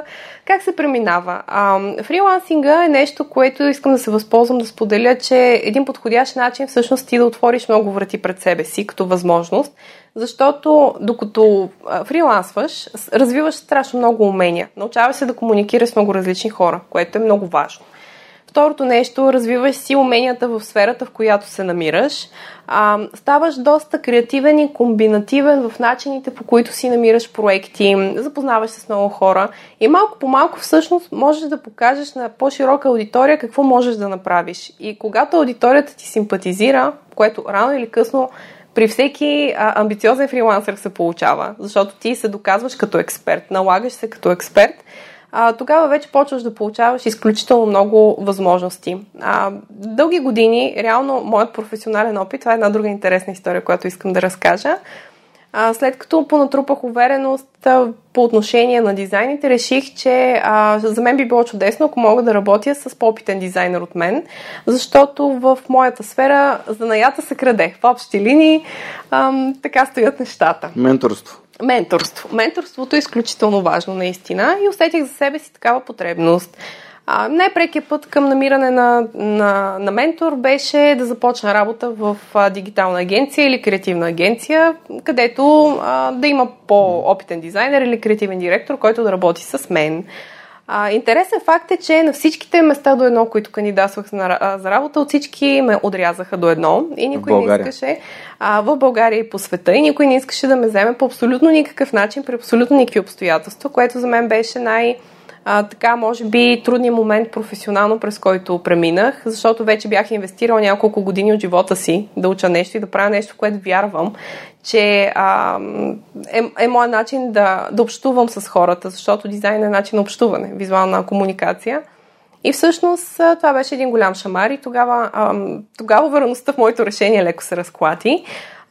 как се преминава? А, фрилансинга е нещо, което искам да се възползвам да споделя, че е един подходящ начин всъщност ти да отвориш много врати пред себе си като възможност, защото докато фрилансваш, развиваш страшно много умения. Научаваш се да комуникираш с много различни хора, което е много важно. Второто нещо, развиваш си уменията в сферата, в която се намираш. А, ставаш доста креативен и комбинативен в начините, по които си намираш проекти, запознаваш се с много хора и малко по малко всъщност можеш да покажеш на по-широка аудитория какво можеш да направиш. И когато аудиторията ти симпатизира, което рано или късно при всеки а, амбициозен фрилансър се получава, защото ти се доказваш като експерт, налагаш се като експерт, а, тогава вече почваш да получаваш изключително много възможности. А, дълги години, реално, моят професионален опит, това е една друга интересна история, която искам да разкажа. А, след като понатрупах увереност по отношение на дизайните, реших, че а, за мен би било чудесно, ако мога да работя с по-опитен дизайнер от мен, защото в моята сфера занаята се краде. В общи линии а, така стоят нещата. Менторство. Менторство. Менторството е изключително важно, наистина, и усетих за себе си такава потребност. Най-прекият път към намиране на, на, на ментор беше да започна работа в а, дигитална агенция или креативна агенция, където а, да има по-опитен дизайнер или креативен директор, който да работи с мен. А, интересен факт е, че на всичките места до едно, които кандидатствах за, за работа, от всички ме отрязаха до едно и никой не искаше а, в България и по света и никой не искаше да ме вземе по абсолютно никакъв начин, при абсолютно никакви обстоятелства, което за мен беше най- а, така, може би, трудният момент професионално, през който преминах, защото вече бях инвестирала няколко години от живота си да уча нещо и да правя нещо, което вярвам, че а, е, е моят начин да, да общувам с хората, защото дизайн е начин на общуване, визуална комуникация. И всъщност това беше един голям шамар и тогава, тогава върността в моето решение леко се разклати.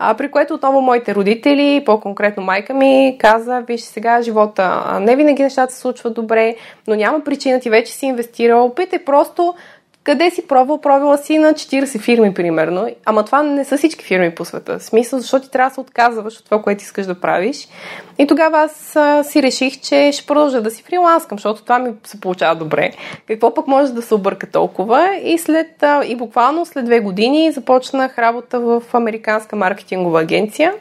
А, при което отново моите родители, по-конкретно майка ми, каза, виж сега живота, не винаги нещата се случват добре, но няма причина ти вече си инвестирал, опитай просто къде си пробвал? Пробвала си на 40 фирми, примерно. Ама това не са всички фирми по света. В смисъл, защото ти трябва да се отказваш от това, което искаш да правиш. И тогава аз а, си реших, че ще продължа да си фриланскам, защото това ми се получава добре. Какво пък може да се обърка толкова? И след, а, и буквално след две години започнах работа в американска маркетингова агенция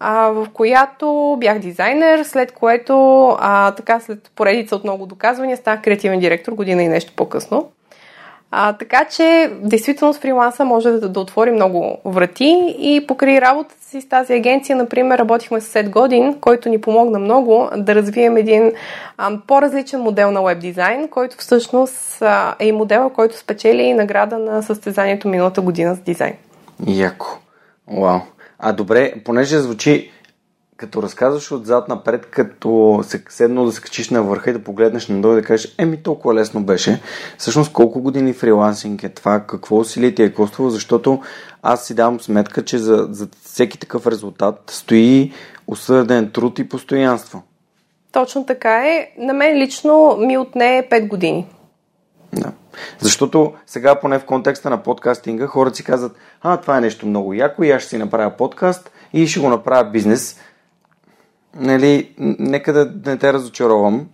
а, в която бях дизайнер, след което, а, така след поредица от много доказвания, станах креативен директор година и нещо по-късно. А, така че, действително с фриланса може да, да отвори много врати и покрай работата си с тази агенция, например, работихме с Сет Годин, който ни помогна много да развием един а, по-различен модел на веб дизайн, който всъщност а, е и модел, който спечели и награда на състезанието миналата година с дизайн. Яко. Вау. А добре, понеже звучи като разказваш отзад напред, като се седно да се качиш на върха и да погледнеш надолу и да кажеш, еми толкова лесно беше. Всъщност колко години фрилансинг е това, какво усилие ти е коствало, защото аз си давам сметка, че за, за всеки такъв резултат стои усърден труд и постоянство. Точно така е. На мен лично ми отне 5 години. Да. Защото сега, поне в контекста на подкастинга, хората си казват, а, това е нещо много яко и аз ще си направя подкаст и ще го направя бизнес нали, нека да не те разочаровам,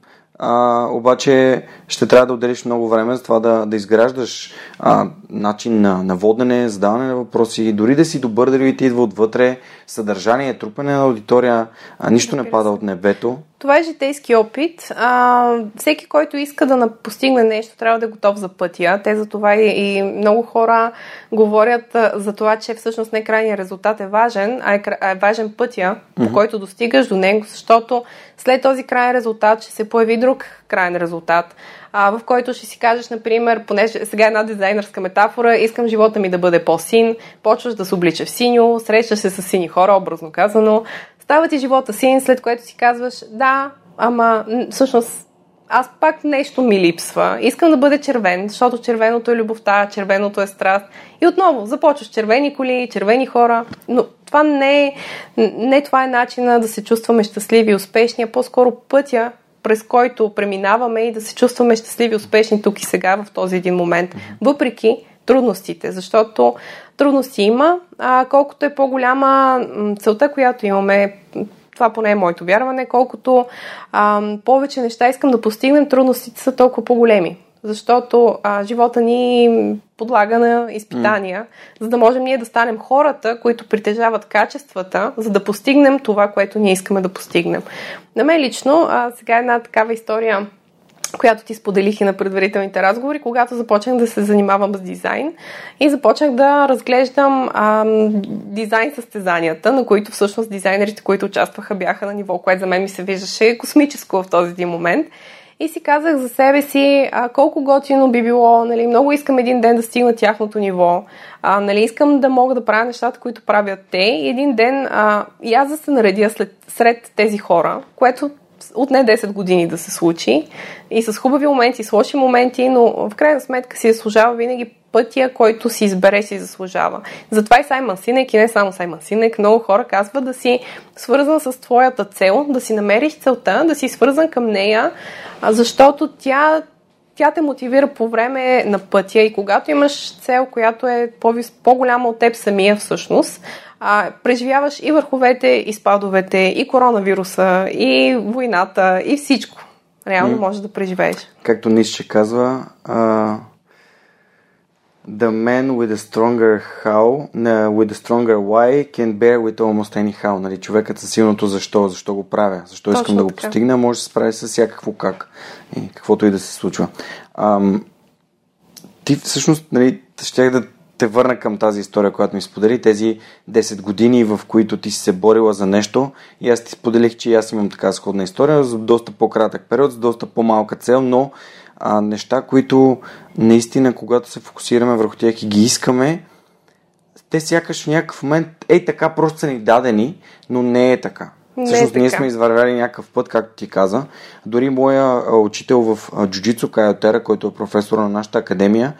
а, обаче ще трябва да отделиш много време за това да, да изграждаш а, начин на, на водене, задаване на въпроси, дори да си добър, дали ти идва отвътре, съдържание, трупане на аудитория, а нищо не пада от небето. Това е житейски опит. А, всеки, който иска да постигне нещо, трябва да е готов за пътя. Те за това и, и много хора говорят а, за това, че всъщност не крайният резултат е важен, а е, е важен пътя, по mm-hmm. който достигаш до него, защото след този крайен резултат ще се появи друг крайен резултат, а, в който ще си кажеш, например, понеже сега е една дизайнерска метафора, искам живота ми да бъде по-син, почваш да се облича в синьо, срещаш се с сини хора, образно казано, става ти живота син, след което си казваш, да, ама всъщност аз пак нещо ми липсва. Искам да бъде червен, защото червеното е любовта, червеното е страст. И отново, започваш червени коли, червени хора, но това не е, не това е начина да се чувстваме щастливи и успешни, а по-скоро пътя, през който преминаваме и да се чувстваме щастливи и успешни тук и сега в този един момент, въпреки трудностите, защото трудности има, а колкото е по-голяма целта, която имаме, това поне е моето вярване, колкото а, повече неща искам да постигнем, трудностите са толкова по-големи. Защото а, живота ни подлага на изпитания, mm. за да можем ние да станем хората, които притежават качествата, за да постигнем това, което ние искаме да постигнем. На мен лично, а, сега една такава история която ти споделих и на предварителните разговори, когато започнах да се занимавам с дизайн и започнах да разглеждам а, дизайн състезанията, на които всъщност дизайнерите, които участваха, бяха на ниво, което за мен ми се виждаше космическо в този един момент. И си казах за себе си а, колко готино би било, нали, много искам един ден да стигна тяхното ниво, а, нали, искам да мога да правя нещата, които правят те и един ден а, и аз да се наредя след, сред тези хора, което отне 10 години да се случи и с хубави моменти, с лоши моменти, но в крайна сметка си заслужава винаги пътя, който си избере, си заслужава. Затова и Саймън Синек, и не само Саймън Синек, много хора казват да си свързан с твоята цел, да си намериш целта, да си свързан към нея, защото тя тя те мотивира по време на пътя и когато имаш цел, която е по-голяма от теб самия всъщност, а, преживяваш и върховете, и спадовете, и коронавируса, и войната, и всичко. Реално mm. можеш да преживееш. Както Ницше казва, uh, the man with a stronger how, with a stronger why can bear with almost any how. Нали, човекът със силното защо, защо го правя, защо Точно искам да го така. постигна, може да се справи с всякакво как и каквото и да се случва. Um, ти всъщност, нали, щях да те върна към тази история, която ми сподели, тези 10 години, в които ти си се борила за нещо и аз ти споделих, че аз имам така сходна история за доста по-кратък период, с доста по-малка цел, но а, неща, които наистина, когато се фокусираме върху тях и ги искаме, те сякаш в някакъв момент, ей така, просто са ни дадени, но не е така. Не Всъщност е ние сме извървяли някакъв път, както ти каза. Дори моя учител в джуджицу Кайотера, който е професор на нашата академия,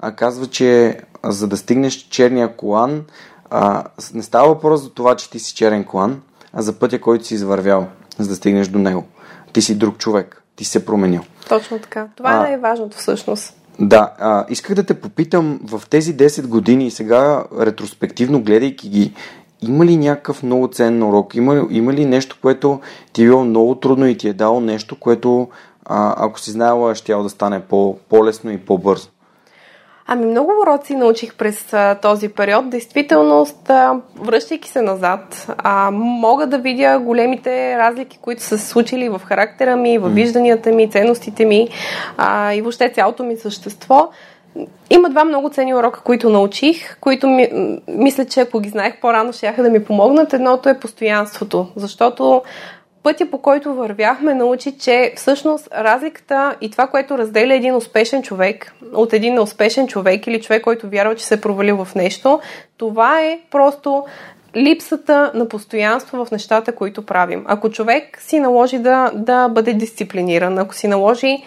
а, казва, че за да стигнеш черния колан, а, не става въпрос за това, че ти си черен колан, а за пътя, който си извървял, за да стигнеш до него. Ти си друг човек, ти си се променил. Точно така. Това А. е най-важното всъщност. Да, а, исках да те попитам в тези 10 години и сега ретроспективно гледайки ги, има ли някакъв много ценен урок? Има, има ли нещо, което ти е било много трудно и ти е дало нещо, което а, ако си знаела, ще да стане по, по-лесно и по-бързо? Ами много уроци научих през а, този период. Действителност, а, връщайки се назад, а, мога да видя големите разлики, които са се случили в характера ми, в вижданията ми, ценностите ми а, и въобще цялото ми същество. Има два много ценни урока, които научих, които ми, мисля, че ако ги знаех по-рано, ще да ми помогнат. Едното е постоянството, защото пътя по който вървяхме научи, че всъщност разликата и това, което разделя един успешен човек от един неуспешен човек или човек, който вярва, че се е провалил в нещо, това е просто липсата на постоянство в нещата, които правим. Ако човек си наложи да, да бъде дисциплиниран, ако си наложи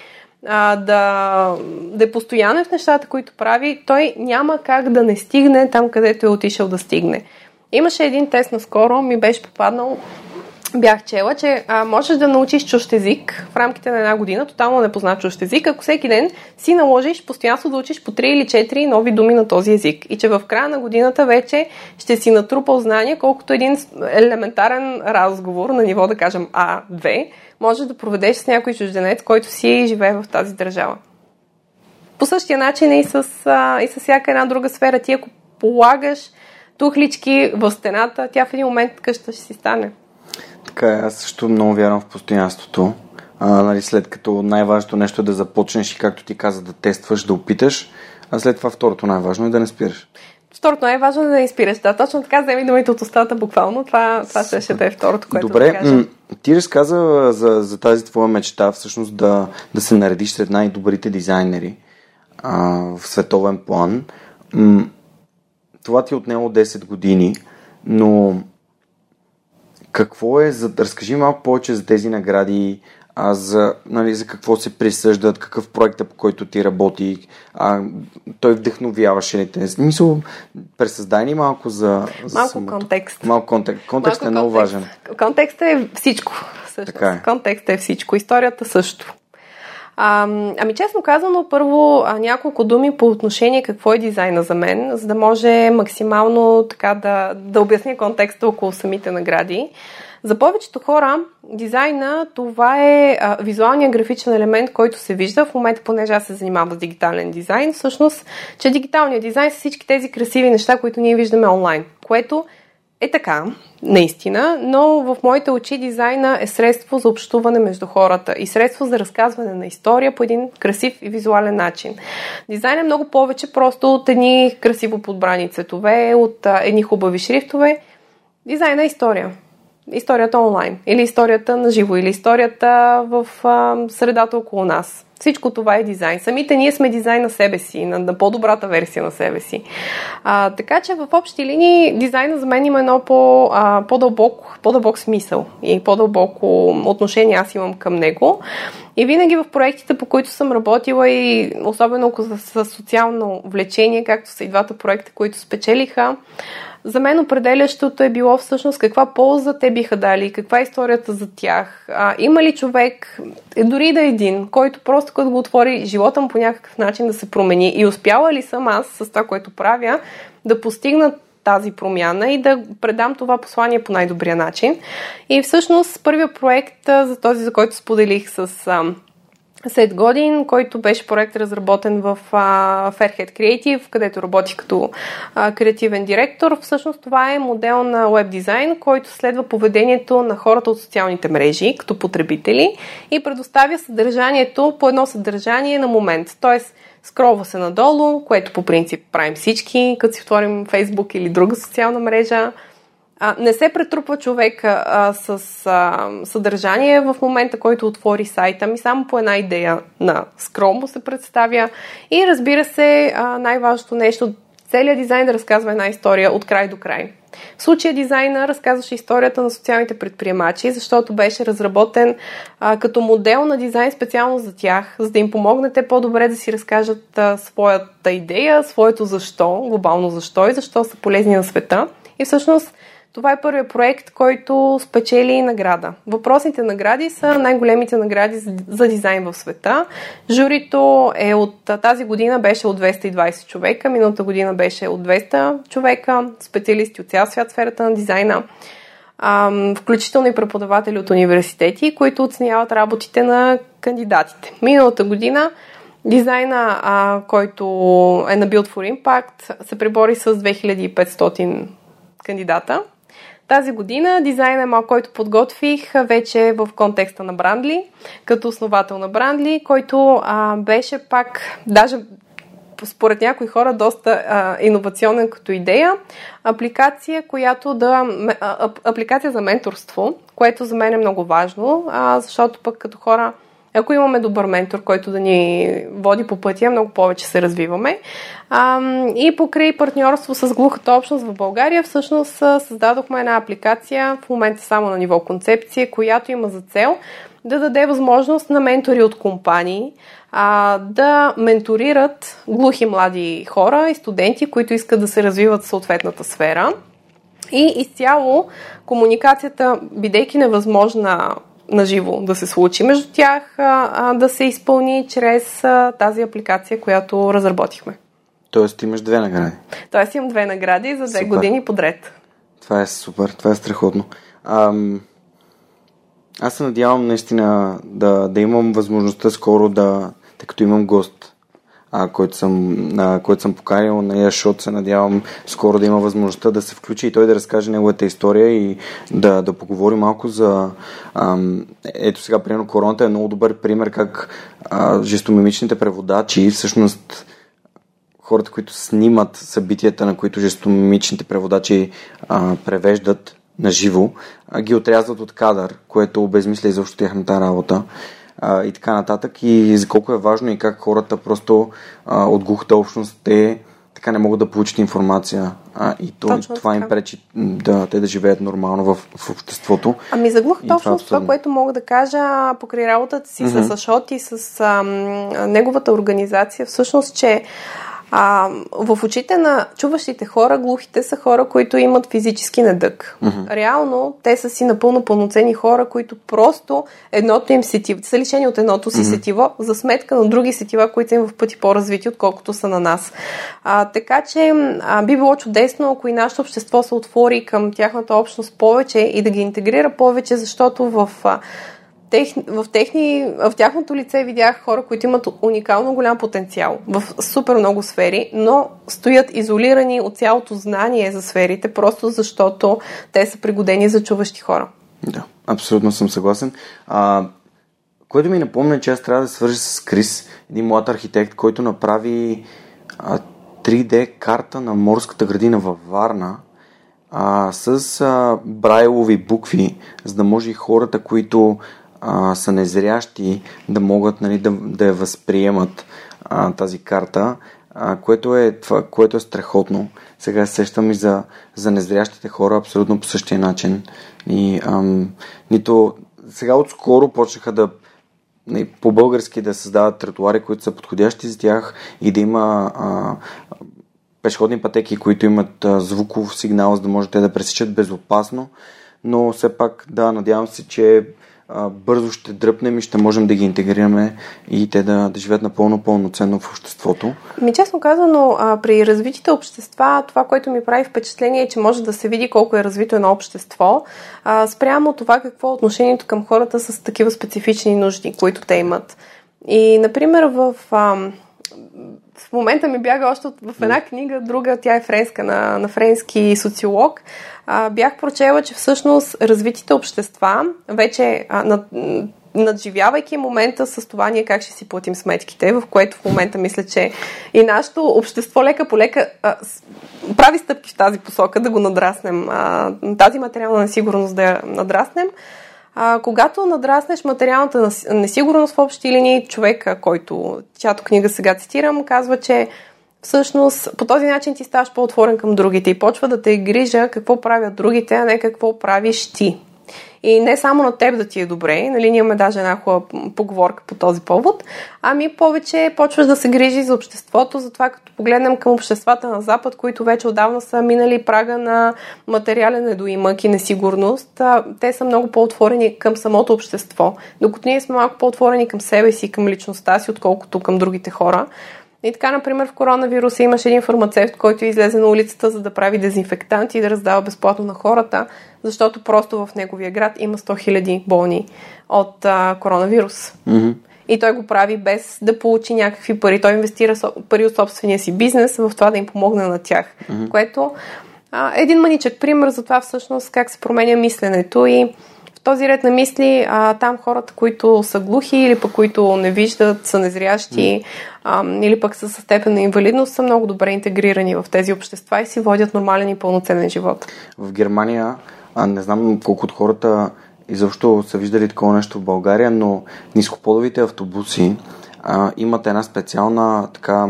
а, да, да е постоянен в нещата, които прави, той няма как да не стигне там, където е отишъл да стигне. Имаше един тест наскоро, ми беше попаднал бях чела, че а, можеш да научиш чужд език в рамките на една година, тотално непознат чужд език, ако всеки ден си наложиш постоянно да учиш по 3 или 4 нови думи на този език. И че в края на годината вече ще си натрупал знания, колкото един елементарен разговор на ниво, да кажем А2, можеш да проведеш с някой чужденец, който си живее в тази държава. По същия начин е и с, а, и с всяка една друга сфера. Ти ако полагаш тухлички в стената, тя в един момент къща ще си стане. Така е, аз също много вярвам в постоянството. А, нали, след като най-важното нещо е да започнеш и както ти каза, да тестваш, да опиташ, а след това второто най-важно е да не спираш. Второто най-важно е да не спираш. Да, точно така, вземи думите от устата буквално. Това, това ще, ще да е второто, което Добре, да кажа. м- ти разказа за, за тази твоя мечта, всъщност да, да се наредиш сред най-добрите дизайнери а, в световен план. М- това ти е отнело 10 години, но какво е, за, разкажи малко повече за тези награди, а за, нали, за какво се присъждат, какъв проект е по който ти работи, а, той вдъхновяваше ли те? Мисъл, пресъздай ни малко за, за Малко самото. контекст. Малко контекст. Контекстът е Малко много контекст. важен. Контекстът е всичко. Всъщност. Така е. Контекстът е всичко. Историята също. А, ами честно казано, първо а, няколко думи по отношение какво е дизайна за мен, за да може максимално така да, да обясня контекста около самите награди. За повечето хора дизайна това е а, визуалният графичен елемент, който се вижда в момента, понеже аз се занимавам с дигитален дизайн, всъщност, че дигиталният дизайн са всички тези красиви неща, които ние виждаме онлайн, което е така, наистина, но в моите очи дизайна е средство за общуване между хората и средство за разказване на история по един красив и визуален начин. Дизайн е много повече просто от едни красиво подбрани цветове, от едни хубави шрифтове. Дизайн е история. Историята онлайн, или историята на живо, или историята в а, средата около нас. Всичко това е дизайн. Самите ние сме дизайн на себе си, на, на по-добрата версия на себе си. А, така че в общи линии дизайна за мен има едно по, а, по-дълбок, по-дълбок смисъл и по-дълбоко отношение аз имам към него. И винаги в проектите, по които съм работила и особено с, с социално влечение, както са и двата проекта, които спечелиха, за мен определящото е било всъщност каква полза те биха дали, каква е историята за тях. А, има ли човек, е, дори да е един, който просто като го отвори живота му по някакъв начин да се промени и успяла ли съм аз с това, което правя, да постигна тази промяна и да предам това послание по най-добрия начин. И всъщност първият проект за този, за който споделих с а, Сет Годин, който беше проект разработен в uh, Fairhead Creative, където работих като uh, креативен директор. Всъщност това е модел на веб дизайн, който следва поведението на хората от социалните мрежи, като потребители и предоставя съдържанието по едно съдържание на момент. Тоест, скролва се надолу, което по принцип правим всички, като си отворим Facebook или друга социална мрежа. А, не се претрупва човека а, с а, съдържание в момента, който отвори сайта ми, само по една идея на скрол му се представя. И разбира се, а, най-важното нещо, целият дизайн да разказва една история от край до край. В случая дизайна разказваше историята на социалните предприемачи, защото беше разработен а, като модел на дизайн специално за тях, за да им помогнете по-добре да си разкажат а, своята идея, своето защо, глобално защо и защо са полезни на света. И всъщност това е първият проект, който спечели награда. Въпросните награди са най-големите награди за дизайн в света. Журито е от тази година беше от 220 човека, миналата година беше от 200 човека, специалисти от цял свят сферата на дизайна, включително и преподаватели от университети, които оценяват работите на кандидатите. Миналата година дизайна, а, който е на Build for Impact, се прибори с 2500 кандидата. Тази година дизайна, който подготвих, вече е в контекста на Брандли, като основател на Брандли, който а, беше пак, даже според някои хора, доста а, иновационен като идея. Апликация, която да. А, апликация за менторство, което за мен е много важно, а, защото пък като хора ако имаме добър ментор, който да ни води по пътя, много повече се развиваме. И покрай партньорство с глухата общност в България, всъщност създадохме една апликация, в момента само на ниво концепция, която има за цел да даде възможност на ментори от компании да менторират глухи млади хора и студенти, които искат да се развиват в съответната сфера. И изцяло комуникацията, бидейки невъзможна на живо да се случи между тях, а, да се изпълни чрез а, тази апликация, която разработихме. Тоест имаш две награди. Тоест имам две награди за две супер. години подред. Това е супер, това е страхотно. Ам, аз се надявам наистина да, да имам възможността скоро да, тъй като имам гост, а, който, съм, а, който съм поканил на Яшот. Се надявам скоро да има възможността да се включи и той да разкаже неговата история и да, да поговори малко за... Ам, ето сега, примерно, короната е много добър пример как а, жестомимичните преводачи всъщност хората, които снимат събитията, на които жестомимичните преводачи а, превеждат на живо, ги отрязват от кадър, което обезмисля изобщо тяхната работа а, и така нататък. И за колко е важно и как хората просто а, от глухата общност те така не могат да получат информация. А, и то, Точно това така. им пречи да, те да живеят нормално в, в обществото. Ами за глухата общност, това, това, което мога да кажа покрай работата си mm-hmm. с Ашот и с ам, неговата организация, всъщност, че а, в очите на чуващите хора, глухите са хора, които имат физически недък. Mm-hmm. Реално, те са си напълно пълноценни хора, които просто едното им сетиво, са лишени от едното си mm-hmm. сетиво, за сметка на други сетива, които им в пъти по-развити, отколкото са на нас. А, така че а, би било чудесно, ако и нашето общество се отвори към тяхната общност повече и да ги интегрира повече, защото в а, в, техни, в тяхното лице видях хора, които имат уникално голям потенциал в супер много сфери, но стоят изолирани от цялото знание за сферите, просто защото те са пригодени за чуващи хора. Да, абсолютно съм съгласен. А, което ми напомня, че аз трябва да свържа с Крис, един млад архитект, който направи а, 3D карта на морската градина във Варна, а, с а, брайлови букви, за да може и хората, които а, са незрящи да могат нали, да, да я възприемат а, тази карта, а, което, е, това, което е страхотно. Сега се сещам и за, за незрящите хора абсолютно по същия начин. И, ам, нито, сега отскоро почнаха да нали, по-български да създават тротуари, които са подходящи за тях и да има а, пешеходни пътеки, които имат а, звуков сигнал, за да можете да пресичат безопасно. Но все пак, да, надявам се, че бързо ще дръпнем и ще можем да ги интегрираме и те да, да живеят напълно пълноценно в обществото. Ми честно казано, при развитите общества, това, което ми прави впечатление е, че може да се види колко е развито едно общество, спрямо това какво е отношението към хората с такива специфични нужди, които те имат. И, например, в... в момента ми бяга още в една книга, друга, тя е френска, на, на френски социолог. А, бях прочела, че всъщност развитите общества вече а, над, надживявайки момента с това ние как ще си платим сметките, в което в момента мисля, че и нашето общество лека по лека прави стъпки в тази посока да го надраснем, а, тази материална несигурност да я надраснем. А, когато надраснеш материалната несигурност в общи линии, човека, който, чиято книга сега цитирам, казва, че всъщност по този начин ти ставаш по-отворен към другите и почва да те грижа какво правят другите, а не какво правиш ти. И не само на теб да ти е добре, нали, ние имаме даже една хубава поговорка по този повод, ами повече почваш да се грижи за обществото, затова като погледнем към обществата на Запад, които вече отдавна са минали прага на материален недоимък и несигурност, те са много по-отворени към самото общество, докато ние сме малко по-отворени към себе си, към личността си, отколкото към другите хора. И така, например, в коронавируса имаше един фармацевт, който излезе на улицата, за да прави дезинфектанти и да раздава безплатно на хората, защото просто в неговия град има 100 000 болни от а, коронавирус. Mm-hmm. И той го прави без да получи някакви пари. Той инвестира пари от собствения си бизнес в това да им помогне на тях. Mm-hmm. Което е един маничък пример за това всъщност как се променя мисленето и в този ред на мисли, а, там хората, които са глухи или пък които не виждат, са незрящи а, или пък са със степен на инвалидност, са много добре интегрирани в тези общества и си водят нормален и пълноценен живот. В Германия, а, не знам колко от хората изобщо са виждали такова нещо в България, но нископодовите автобуси а, имат една специална така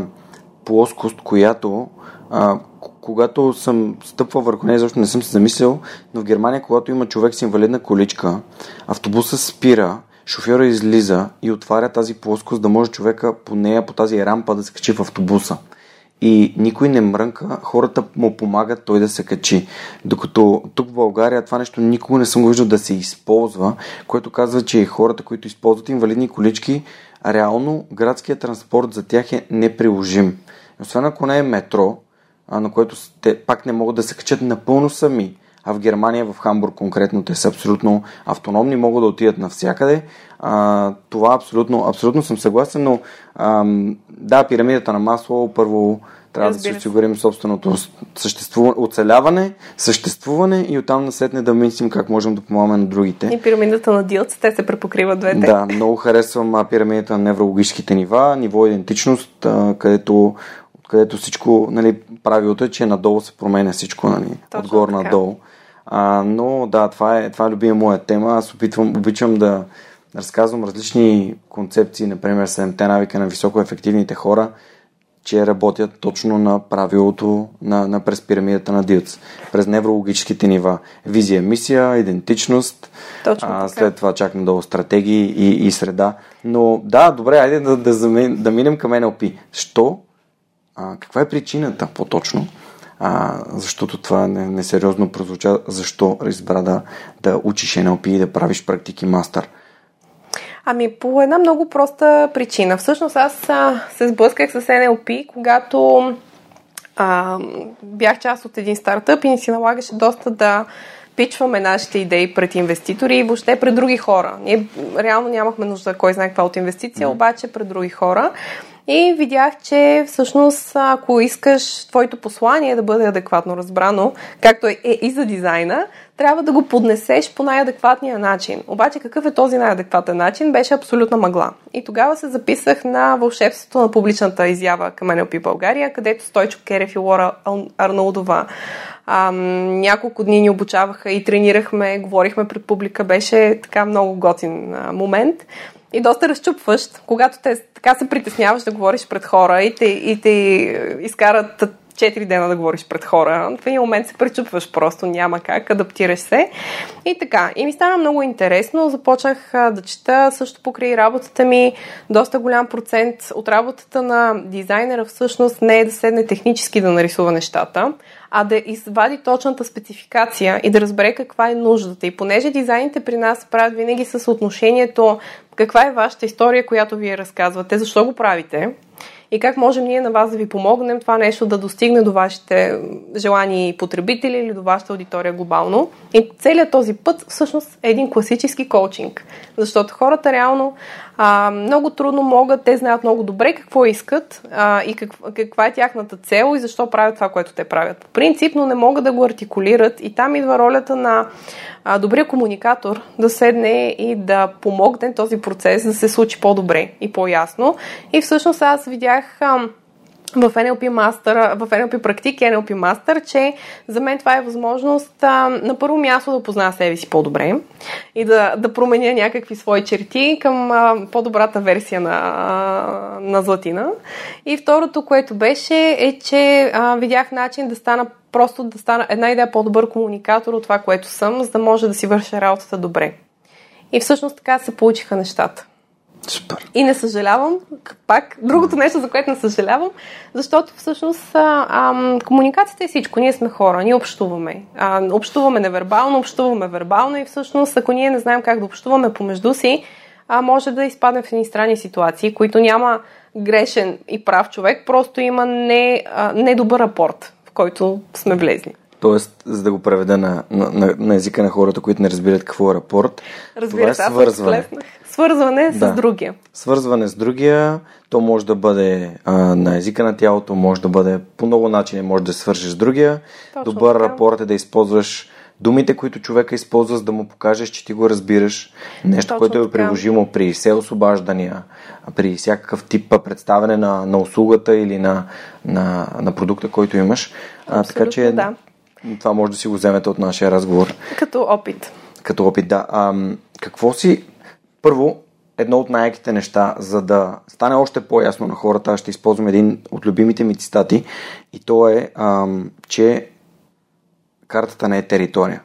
плоскост, която а, когато съм стъпвал върху нея, защото не съм се замислил, но в Германия, когато има човек с инвалидна количка, автобуса спира, шофьора излиза и отваря тази плоскост, да може човека по нея, по тази рампа да се качи в автобуса. И никой не мрънка, хората му помагат той да се качи. Докато тук в България това нещо никога не съм го виждал да се използва, което казва, че хората, които използват инвалидни колички, реално градският транспорт за тях е неприложим. Освен ако не е метро, а, на което те пак не могат да се качат напълно сами. А в Германия, в Хамбург конкретно, те са абсолютно автономни, могат да отидат навсякъде. А, това абсолютно, абсолютно съм съгласен, но а, да, пирамидата на масло първо трябва Разбира да си осигурим собственото съществуване, оцеляване, съществуване и оттам насетне да мислим как можем да помагаме на другите. И пирамидата на Дилц, те се препокриват двете. Да, много харесвам пирамидата на неврологическите нива, ниво идентичност, където където всичко, нали, правилото е, че надолу се променя всичко, нали, отгоре надолу. А, но да, това е, това е любима моя тема. Аз опитвам, обичам да разказвам различни концепции, например, седемте навика на високоефективните хора, че работят точно на правилото на, на през пирамидата на Дилц, през неврологическите нива. Визия, мисия, идентичност, точно а, след това чак надолу стратегии и, и среда. Но да, добре, айде да, да, да, да минем към NLP. Що а, каква е причината по-точно? А, защото това не, несериозно прозвуча. Защо избра да, да учиш NLP и да правиш практики мастър? Ами по една много проста причина. Всъщност аз а, се сблъсках с NLP, когато а, бях част от един стартъп и ни си налагаше доста да пичваме нашите идеи пред инвеститори и въобще пред други хора. Ние реално нямахме нужда кой знае каква от инвестиция, mm. обаче пред други хора. И видях, че всъщност, ако искаш твоето послание да бъде адекватно разбрано, както е, е и за дизайна, трябва да го поднесеш по най-адекватния начин. Обаче какъв е този най-адекватен начин? Беше абсолютна мъгла. И тогава се записах на вълшебството на публичната изява към NLP България, където Стойчо Керев и Лора Арнолдова ам, няколко дни ни обучаваха и тренирахме, говорихме пред публика. Беше така много готин а, момент и доста разчупващ, когато те така се притесняваш да говориш пред хора и те, и те изкарат 4 дена да говориш пред хора. В един момент се пречупваш просто, няма как, адаптираш се. И така. И ми стана много интересно. Започнах да чета също покрай работата ми. Доста голям процент от работата на дизайнера всъщност не е да седне технически да нарисува нещата, а да извади точната спецификация и да разбере каква е нуждата. И понеже дизайните при нас правят винаги с отношението каква е вашата история, която вие разказвате, защо го правите, и как можем ние на вас да ви помогнем това нещо да достигне до вашите желани потребители или до вашата аудитория глобално. И целият този път всъщност е един класически коучинг, защото хората реално а, много трудно могат, те знаят много добре какво искат а, и как, каква е тяхната цел и защо правят това, което те правят. По принцип, но не могат да го артикулират и там идва ролята на а, добрия комуникатор да седне и да помогне този процес да се случи по-добре и по-ясно. И всъщност аз видях а, в NLP Master, в NLP практики NLP Master, че за мен това е възможност а, на първо място да позная себе си по-добре и да, да променя някакви свои черти към а, по-добрата версия на, а, на Златина. И второто, което беше, е, че а, видях начин да стана просто да стана една идея по-добър комуникатор от това, което съм, за да може да си върша работата добре. И всъщност така се получиха нещата. Супер. И не съжалявам, пак, другото нещо, за което не съжалявам, защото всъщност а, а, комуникацията е всичко. Ние сме хора, ние общуваме. А, общуваме невербално, общуваме вербално и всъщност, ако ние не знаем как да общуваме помежду си, а, може да изпаднем в едни странни ситуации, които няма грешен и прав човек, просто има не, а, недобър рапорт, в който сме влезли. Тоест, за да го преведа на, на, на, на езика на хората, които не разбират какво е рапорт, Разбира това е свързване. Свързване Да. с другия. Свързване с другия, то може да бъде а, на езика на тялото, може да бъде по много начини, може да свържеш с другия. Точно Добър така. рапорт е да използваш думите, които човека използва, за да му покажеш, че ти го разбираш. Нещо, Точно което е така. приложимо при все освобаждания, при всякакъв тип а, представяне на, на услугата или на, на, на продукта, който имаш. А, така че да. Това може да си го вземете от нашия разговор Като опит. като опит, да. Ам, какво си... Първо, едно от най-яките неща, за да стане още по-ясно на хората, аз ще използвам един от любимите ми цитати и то е, ам, че картата не е територия.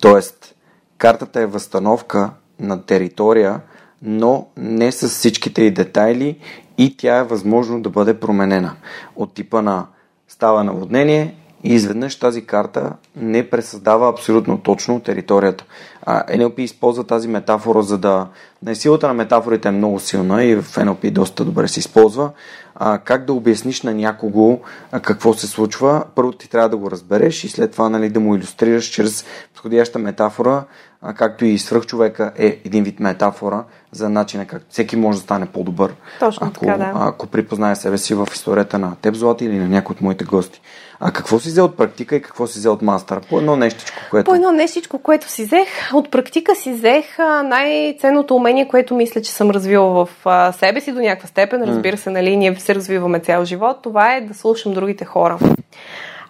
Тоест, картата е възстановка на територия, но не с всичките и детайли и тя е възможно да бъде променена. От типа на става наводнение и изведнъж тази карта не пресъздава абсолютно точно територията. NLP използва тази метафора, за да... Не, силата на метафорите е много силна и в NLP доста добре се използва. А, как да обясниш на някого а, какво се случва, първо ти трябва да го разбереш и след това нали, да му иллюстрираш чрез подходяща метафора, а, както и свръхчовека е един вид метафора за начина как всеки може да стане по-добър. Точно ако, така, да. ако припознае себе си в историята на теб, Злати, или на някой от моите гости. А какво си взел от практика и какво си взел от мастера? По едно нещичко, което... По едно нещичко, което си взех, от практика си взех най-ценното умение, което мисля, че съм развила в себе си до някаква степен. Разбира се, нали, ние се развиваме цял живот. Това е да слушам другите хора.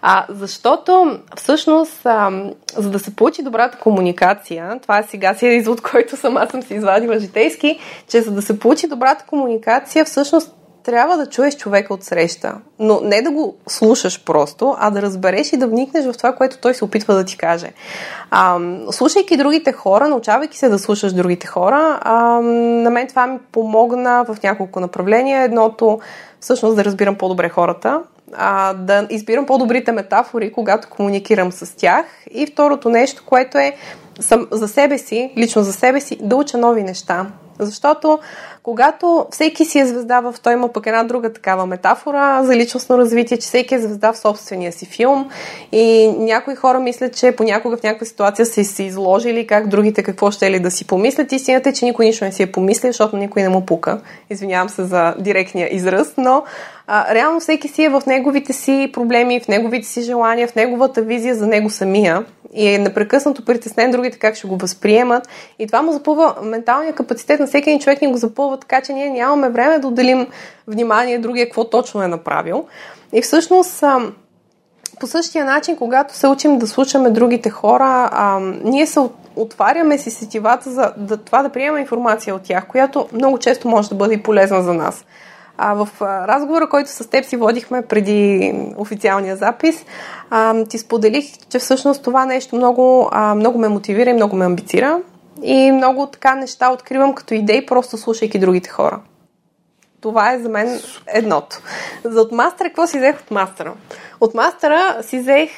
А, защото всъщност, а, за да се получи добрата комуникация, това е сега си е извод, който сама съм си извадила житейски, че за да се получи добрата комуникация, всъщност трябва да чуеш човека от среща. Но не да го слушаш просто, а да разбереш и да вникнеш в това, което той се опитва да ти каже. А, слушайки другите хора, научавайки се да слушаш другите хора, а, на мен това ми помогна в няколко направления. Едното, всъщност, да разбирам по-добре хората, а, да избирам по-добрите метафори, когато комуникирам с тях. И второто нещо, което е съм, за себе си, лично за себе си, да уча нови неща. Защото когато всеки си е звезда в той има пък една друга такава метафора за личностно развитие, че всеки е звезда в собствения си филм и някои хора мислят, че понякога в някаква ситуация са си изложили как другите какво ще ли да си помислят. Истината е, че никой нищо не си е помислил, защото никой не му пука. Извинявам се за директния израз, но а, реално всеки си е в неговите си проблеми, в неговите си желания, в неговата визия за него самия и е непрекъснато притеснен другите как ще го възприемат. И това му запълва менталния капацитет на всеки един човек ни го запълва така, че ние нямаме време да отделим внимание другия какво точно е направил. И всъщност по същия начин, когато се учим да слушаме другите хора, а, ние се отваряме си сетивата за да, това да приемаме информация от тях, която много често може да бъде и полезна за нас. А, в разговора, който с теб си водихме преди официалния запис, а, ти споделих, че всъщност това нещо много, а, много ме мотивира и много ме амбицира. И много така неща откривам като идеи, просто слушайки другите хора. Това е за мен едното. За от мастера, какво си взех от мастера? От мастера си взех,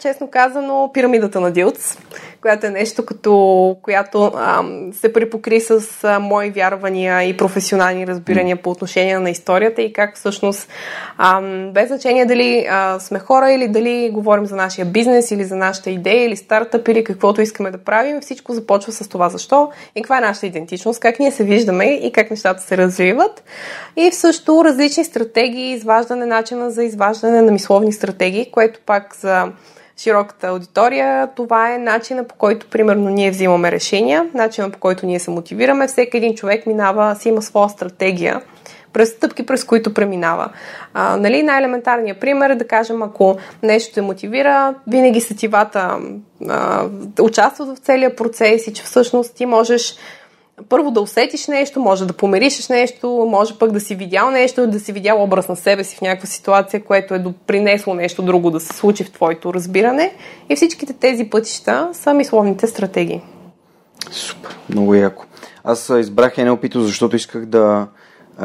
честно казано, пирамидата на Дилц, която е нещо като, която ам, се припокри с а, мои вярвания и професионални разбирания по отношение на историята и как всъщност, ам, без значение дали а, сме хора или дали говорим за нашия бизнес или за нашата идея или стартъп или каквото искаме да правим, всичко започва с това защо и каква е нашата идентичност, как ние се виждаме и как нещата се развиват. И също различни стратегии, изваждане, начина за изваждане на мисловни стратегии, което пак за широката аудитория, това е начина по който, примерно, ние взимаме решения, начина по който ние се мотивираме. Всеки един човек минава, си има своя стратегия през стъпки, през които преминава. А, нали, най-елементарният пример е да кажем, ако нещо те мотивира, винаги сетивата а, участват в целия процес и че всъщност ти можеш първо да усетиш нещо, може да помиришеш нещо, може пък да си видял нещо, да си видял образ на себе си в някаква ситуация, което е допринесло нещо друго да се случи в твоето разбиране. И всичките тези пътища са мисловните стратегии. Супер, много яко. Аз избрах NLP, защото исках да,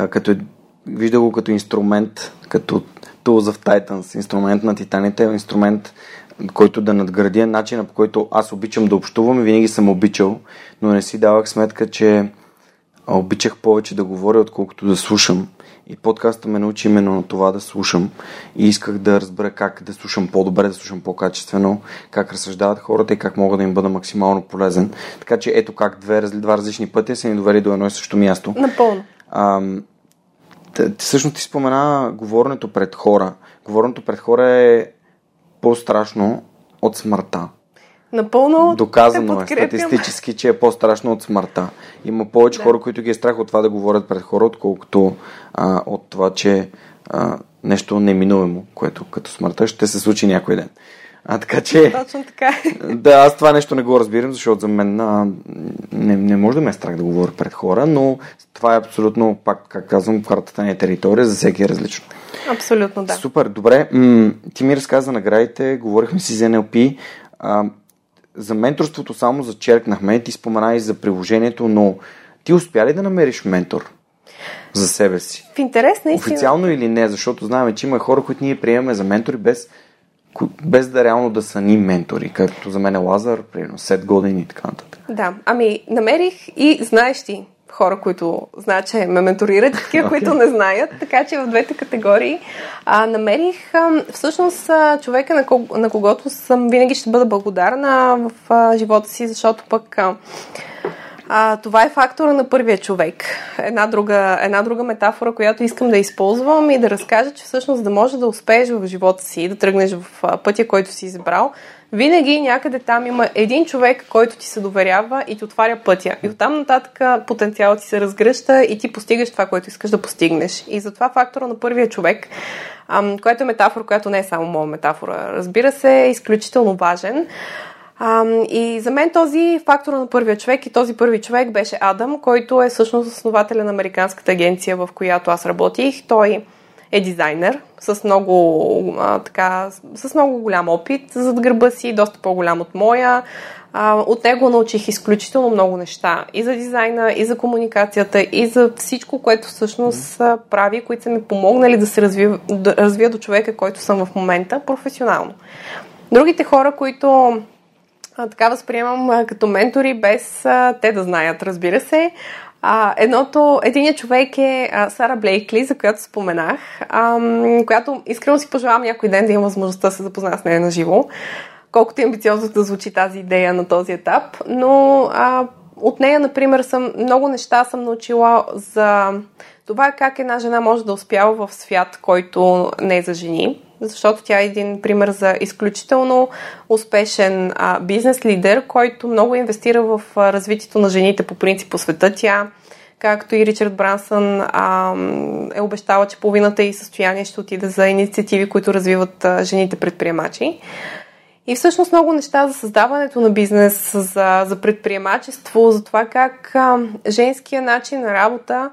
като е, вижда го като инструмент, като Tools of Titans, инструмент на титаните, инструмент, който да надградя начина по който аз обичам да общувам и винаги съм обичал, но не си давах сметка, че обичах повече да говоря, отколкото да слушам. И подкаста ме научи именно на това да слушам. И исках да разбера как да слушам по-добре, да слушам по-качествено, как разсъждават хората и как мога да им бъда максимално полезен. Така че ето как две, два различни пътя се ни довели до едно и също място. Напълно. А, всъщност ти спомена говоренето пред хора. Говоренето пред хора е по-страшно от смъртта. Напълно. Доказано е статистически, че е по-страшно от смъртта. Има повече да. хора, които ги е страх от това да говорят пред хора, отколкото а, от това, че а, нещо неминуемо, което като смъртта ще се случи някой ден. А, така че... Точно така Да, аз това нещо не го разбирам, защото за мен а, не, не може да ме е страх да говоря пред хора, но това е абсолютно, пак, как казвам, картата не е територия, за всеки е различно. Абсолютно, да. Супер, добре. М- ти ми разказа наградите, говорихме си за NLP. А, за менторството само зачеркнахме, ти спомена и за приложението, но ти успя ли да намериш ментор за себе си? В интерес наистина. Официално или не, защото знаем, че има хора, които ние приемаме за ментори без, без да реално да са ни ментори, както за мен е Лазар, примерно, 7 години и така нататък. Да, ами намерих и знаеш ти, хора, които знаят, че ме менторират, такива, okay. които не знаят. Така че в двете категории а, намерих а, всъщност а, човека, на, кого, на когото съм винаги ще бъда благодарна в а, живота си, защото пък а, а, това е фактора на първия човек. Една друга, една друга метафора, която искам да използвам и да разкажа, че всъщност да може да успееш в живота си, да тръгнеш в пътя, който си избрал, винаги някъде там има един човек, който ти се доверява и ти отваря пътя. И оттам нататък потенциалът ти се разгръща и ти постигаш това, което искаш да постигнеш. И затова фактора на първия човек, което е метафора, която не е само моя метафора, разбира се, е изключително важен. Ам, и за мен този фактор на първия човек и този първи човек беше Адам, който е всъщност основателя на американската агенция, в която аз работих. Той е дизайнер с много, а, така, с много голям опит зад гърба си, доста по-голям от моя. А, от него научих изключително много неща и за дизайна, и за комуникацията, и за всичко, което всъщност прави, които са ми помогнали да се развия, да развия до човека, който съм в момента професионално. Другите хора, които а, така възприемам като ментори, без те да знаят, разбира се. А, едното, единият човек е Сара Блейкли, за която споменах, която искрено си пожелавам някой ден да имам възможността да се запозная с нея на живо, колкото е амбициозно да звучи тази идея на този етап, но а, от нея, например, съм, много неща съм научила за това как една жена може да успява в свят, който не е за жени защото тя е един пример за изключително успешен а, бизнес лидер, който много инвестира в а, развитието на жените по принцип по света. Тя, както и Ричард Брансън, а, е обещала, че половината и състояние ще отиде за инициативи, които развиват а, жените предприемачи. И всъщност много неща за създаването на бизнес, за, за предприемачество, за това как а, женския начин на работа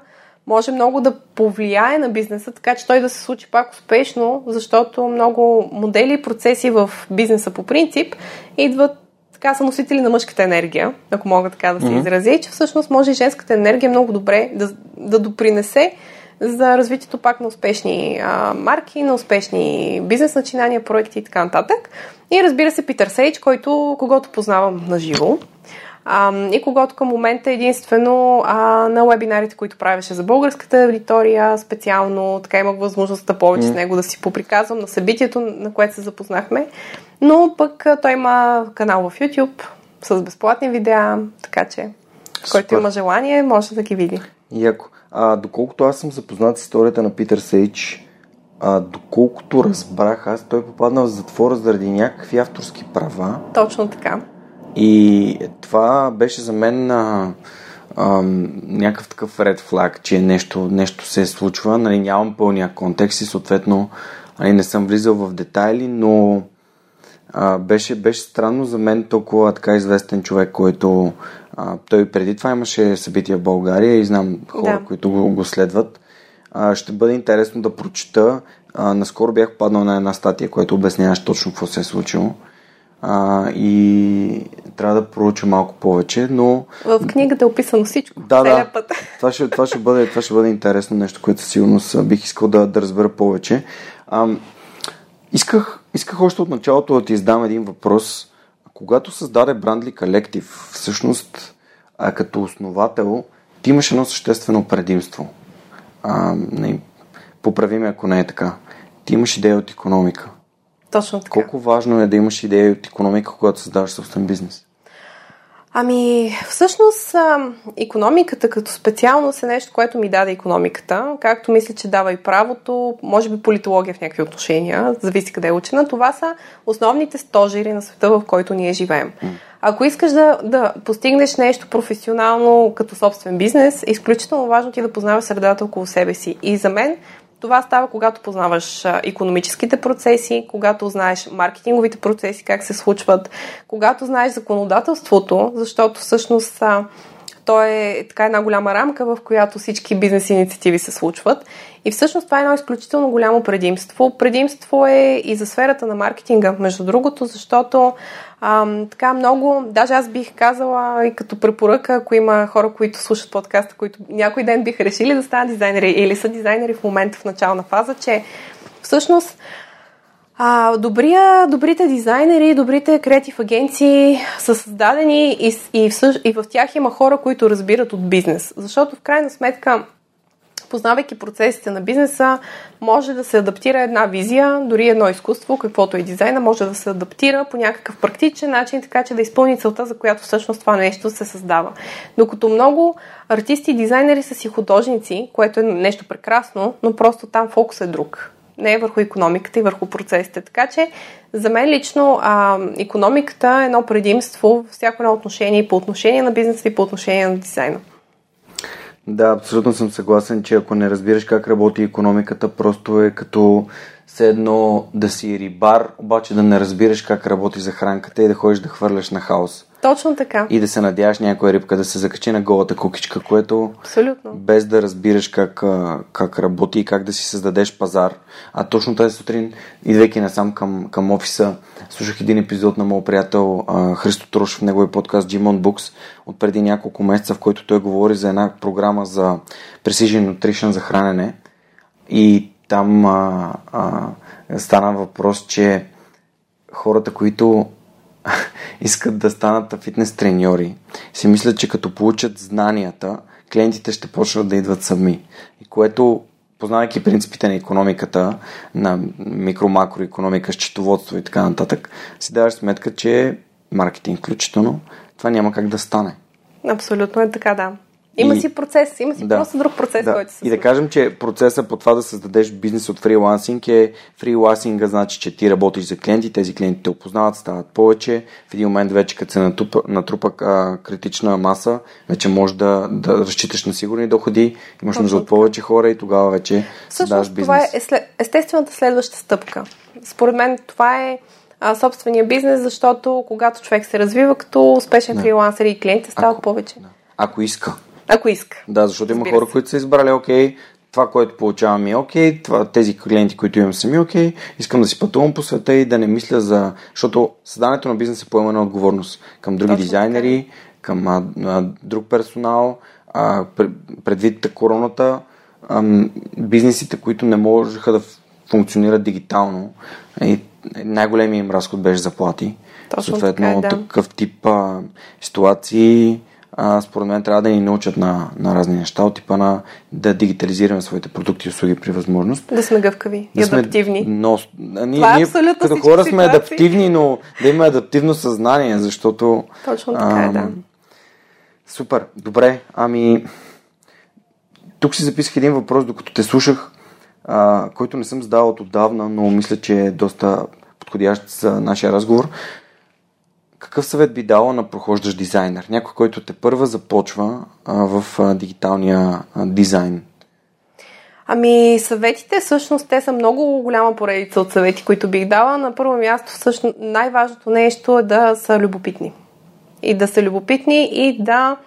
може много да повлияе на бизнеса, така че той да се случи пак успешно, защото много модели и процеси в бизнеса по принцип идват така са носители на мъжката енергия, ако мога така да се mm-hmm. изразя, и че всъщност може и женската енергия много добре да, да допринесе за развитието пак на успешни а, марки, на успешни бизнес начинания, проекти и така нататък. И разбира се, Питър Сейдж, който, когато познавам на живо, а, и когато към момента единствено а, на вебинарите, които правеше за българската аудитория, специално така имах възможността повече mm. с него да си поприказвам на събитието, на което се запознахме. Но пък той има канал в YouTube с безплатни видеа, така че Супер. който има желание, може да ги види. Яко. А, доколкото аз съм запознат с историята на Питър Сейч, а, доколкото разбрах, аз той попаднал в затвора заради някакви авторски права. Точно така. И това беше за мен а, ам, някакъв такъв red flag, че нещо, нещо се случва. Нали, нямам пълния контекст и съответно нали, не съм влизал в детайли, но а, беше, беше странно за мен толкова така известен човек, който а, той преди това имаше събития в България и знам хора, да. които го, го следват. А, ще бъде интересно да прочета. А, наскоро бях паднал на една статия, която обясняваше точно какво се е случило. А, и трябва да проуча малко повече, но... В книгата е описано всичко. Да, да. Път. Това, ще, това, ще бъде, това ще бъде интересно нещо, което сигурно бих искал да, да разбера повече. А, исках, исках още от началото да ти издам един въпрос. Когато създаде Брандли Колектив, всъщност а, като основател, ти имаш едно съществено предимство. А, не, поправи ме, ако не е така. Ти имаш идея от економика. Точно така. Колко важно е да имаш идея от економика, когато създаваш собствен бизнес? Ами, всъщност, економиката като специалност е нещо, което ми даде економиката, както мисля, че дава и правото, може би политология в някакви отношения, зависи къде е учена. Това са основните стожери на света, в който ние живеем. Ако искаш да, да постигнеш нещо професионално като собствен бизнес, е изключително важно ти да познаваш средата около себе си. И за мен това става, когато познаваш економическите процеси, когато знаеш маркетинговите процеси, как се случват, когато знаеш законодателството, защото всъщност то е така една голяма рамка, в която всички бизнес инициативи се случват. И всъщност това е едно изключително голямо предимство. Предимство е и за сферата на маркетинга, между другото, защото ам, така много, даже аз бих казала и като препоръка, ако има хора, които слушат подкаста, които някой ден биха решили да станат дизайнери или са дизайнери в момента в начална фаза, че всъщност а, добрия, добрите дизайнери, добрите креатив агенции са създадени и, и, в, и в тях има хора, които разбират от бизнес. Защото в крайна сметка познавайки процесите на бизнеса, може да се адаптира една визия, дори едно изкуство, каквото е дизайна, може да се адаптира по някакъв практичен начин, така че да изпълни целта, за която всъщност това нещо се създава. Докато много артисти и дизайнери са си художници, което е нещо прекрасно, но просто там фокус е друг не върху економиката и върху процесите. Така че за мен лично а, економиката е едно предимство във всяко едно отношение и по отношение на бизнеса и по отношение на дизайна. Да, абсолютно съм съгласен, че ако не разбираш как работи економиката, просто е като все едно да си рибар, обаче да не разбираш как работи захранката и да ходиш да хвърляш на хаос. Точно така. И да се надяваш някоя рибка да се закачи на голата кукичка, което Абсолютно. без да разбираш как, как работи и как да си създадеш пазар. А точно тази сутрин, идвайки насам към, към офиса, слушах един епизод на моят приятел Христо Трош в неговия подкаст Gimon Books от преди няколко месеца, в който той говори за една програма за Precision Nutrition за хранене. И там а, а, стана въпрос, че хората, които искат да станат фитнес треньори, си мислят, че като получат знанията, клиентите ще почнат да идват сами. И което, познавайки принципите на економиката, на микро-макро економика, счетоводство и така нататък, си даваш сметка, че маркетинг включително, това няма как да стане. Абсолютно е така, да. Има и... си процес, има си да, просто друг процес, да. който се И да кажем, че процеса по това да създадеш бизнес от фрилансинг е фрилансинга, значи, че ти работиш за клиенти, тези клиенти те опознават, стават повече. В един момент вече, като се натрупа, натрупа а, критична маса, вече можеш да, да разчиташ на сигурни доходи, имаш нужда от повече хора и тогава вече създаваш бизнес. това е след, естествената следваща стъпка. Според мен това е а, собствения бизнес, защото когато човек се развива като успешен да. фрилансер и клиентите стават ако, повече. Да. Ако иска. Ако иска. Да, защото има хора, които са избрали, окей, това, което получавам е окей, това, тези клиенти, които имам са ми окей, искам да си пътувам по света и да не мисля за... Защото създането на бизнес е поемане отговорност към други Точно дизайнери, така. към а, а, друг персонал, а, предвид короната, а, бизнесите, които не можеха да функционират дигитално, и най-големият им разход беше заплати. Точно Съответно, така, е, да. такъв тип а, ситуации а, според мен трябва да ни научат на, на разни неща, от типа на да дигитализираме своите продукти и услуги при възможност. Да сме гъвкави да и адаптивни. Но, ние, Това е ние като хора сме ситуации. адаптивни, но да има адаптивно съзнание, защото... Точно така е, да. Супер, добре, ами... Тук си записах един въпрос, докато те слушах, а, който не съм задавал от отдавна, но мисля, че е доста подходящ за нашия разговор. Какъв съвет би дала на прохождащ дизайнер? Някой, който те първа започва а, в а, дигиталния а, дизайн. Ами, съветите, всъщност, те са много голяма поредица от съвети, които бих дала. На първо място, всъщност, най-важното нещо е да са любопитни. И да са любопитни и да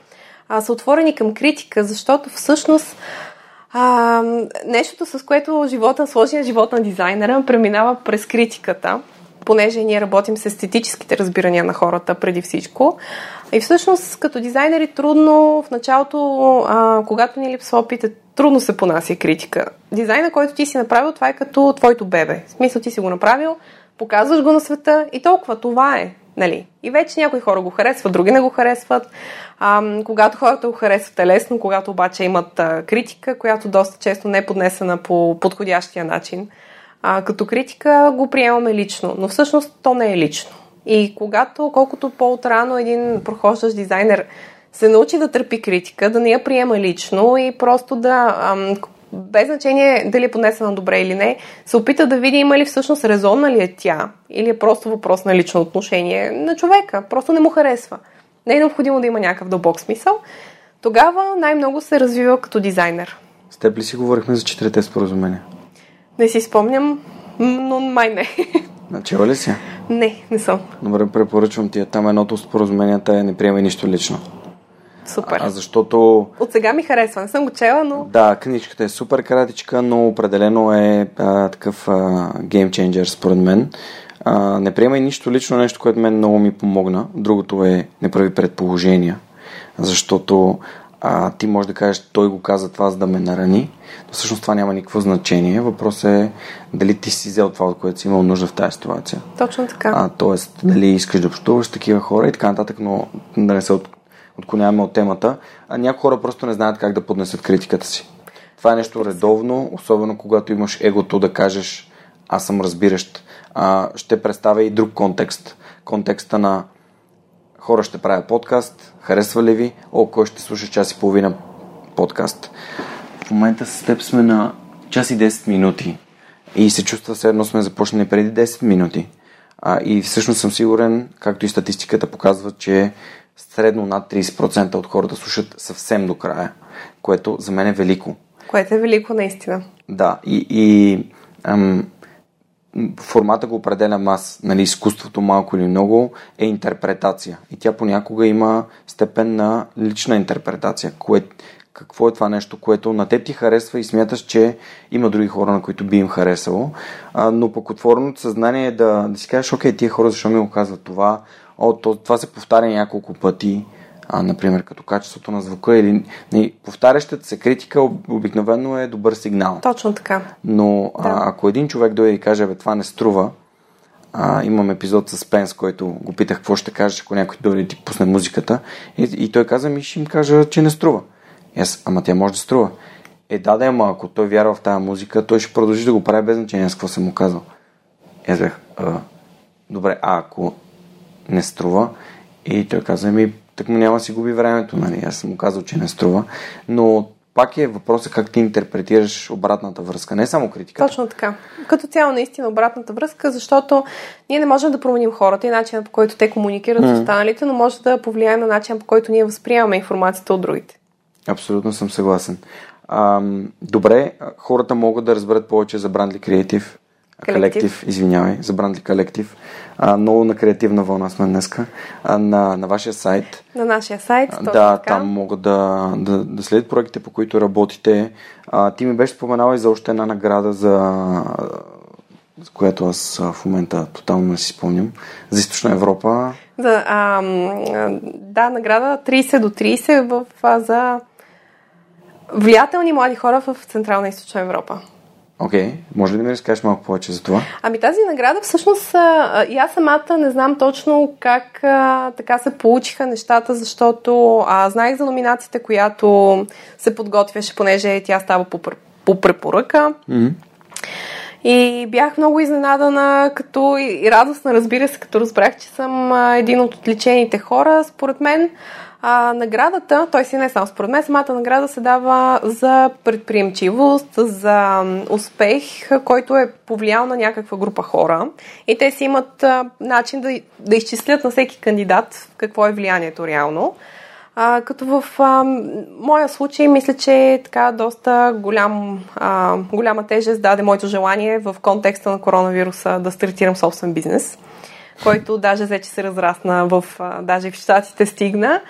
а, са отворени към критика, защото всъщност а, нещото, с което живота, сложния живот на дизайнера преминава през критиката, понеже ние работим с естетическите разбирания на хората преди всичко. И всъщност, като дизайнери, трудно в началото, а, когато ни липсва опит, е трудно се понася критика. Дизайна, който ти си направил, това е като твоето бебе. В смисъл, ти си го направил, показваш го на света и толкова. Това е. Нали? И вече някои хора го харесват, други не го харесват. А, когато хората го харесват е лесно, когато обаче имат а, критика, която доста често не е поднесена по подходящия начин. А, като критика го приемаме лично, но всъщност то не е лично. И когато, колкото по-отрано един прохождащ дизайнер се научи да търпи критика, да не я приема лично и просто да, ам, без значение дали е поднесена добре или не, се опита да види има ли всъщност резонна ли е тя или е просто въпрос на лично отношение на човека. Просто не му харесва. Не е необходимо да има някакъв дълбок смисъл. Тогава най-много се развива като дизайнер. С теб ли си говорихме за четирите споразумения? Не си спомням, но май не. Начала ли си? Не, не съм. Добре, препоръчвам ти. Там едното от споразуменията е не приемай нищо лично. Супер. А, защото... От сега ми харесва. Не съм го чела, но... Да, книжката е супер кратичка, но определено е а, такъв геймченджер според мен. А, не приемай нищо лично, нещо, което мен много ми помогна. Другото е не прави предположения, защото а, ти може да кажеш, той го каза това, за да ме нарани, но всъщност това няма никакво значение. Въпросът е дали ти си взел това, от което си имал нужда в тази ситуация. Точно така. А, тоест, дали искаш да общуваш с такива хора и така нататък, но да не се от, отклоняваме от темата. А някои хора просто не знаят как да поднесат критиката си. Това е нещо редовно, особено когато имаш егото да кажеш аз съм разбиращ. А, ще представя и друг контекст. Контекста на хора ще правя подкаст, харесва ли ви? О, кой ще слуша час и половина подкаст? В момента с теб сме на час и 10 минути и се чувства все едно сме започнали преди 10 минути. А, и всъщност съм сигурен, както и статистиката показва, че средно над 30% от хората слушат съвсем до края, което за мен е велико. Което е велико наистина. Да, и, и ам, формата го определям аз, нали, изкуството малко или много е интерпретация. И тя понякога има степен на лична интерпретация. Кое, какво е това нещо, което на теб ти харесва и смяташ, че има други хора, на които би им харесало. А, но пък отвореното съзнание е да, да си кажеш, окей, тия хора защо ми го казват това, О, то, това се повтаря няколко пъти, а, например, като качеството на звука или не, повтарящата се критика обикновено е добър сигнал. Точно така. Но да. а, ако един човек дойде и каже, бе, това не струва, а, имам епизод с Пенс, който го питах какво ще кажеш, ако някой дойде и ти пусне музиката. И, и той каза ми, ще им кажа, че не струва. И аз, ама тя може да струва. Е, да, да, ама ако той вярва в тази музика, той ще продължи да го прави без значение с какво съм му казал. Аз бях, добре, а ако не струва. И той каза ми, так му няма си губи времето, нали? Аз съм му казал, че не струва. Но пак е въпросът как ти интерпретираш обратната връзка, не само критиката. Точно така. Като цяло наистина обратната връзка, защото ние не можем да променим хората и начина по който те комуникират mm. с останалите, но може да повлияем на начина по който ние възприемаме информацията от другите. Абсолютно съм съгласен. Ам, добре, хората могат да разберат повече за Brandly Creative Колектив, извинявай, за Брандли Колектив. А, много на креативна вълна сме днеска. А, на, на вашия сайт. На нашия сайт, а, Да, така. там могат да, да, да следят проектите, по които работите. А, ти ми беше споменала и за още една награда, за, за която аз в момента тотално не си спомням. За Източна Европа. За, а, да, награда 30 до 30 в, а, за влиятелни млади хора в Централна и Източна Европа. Окей, okay. може ли да ми разкажеш малко повече за това? Ами тази награда всъщност а, и аз самата не знам точно как а, така се получиха нещата, защото а, знаех за номинацията, която се подготвяше, понеже тя става по, по препоръка. Mm-hmm. И бях много изненадана, като и радостна, разбира се, като разбрах, че съм един от отличените хора, според мен. А, наградата, той си не само според мен, самата награда се дава за предприемчивост, за успех, който е повлиял на някаква група хора. И те си имат а, начин да, да изчислят на всеки кандидат какво е влиянието реално. А, като в а, моя случай, мисля, че така доста голям, а, голяма тежест даде моето желание в контекста на коронавируса да стартирам собствен бизнес, който даже вече се разрасна в, даже в щатите стигна.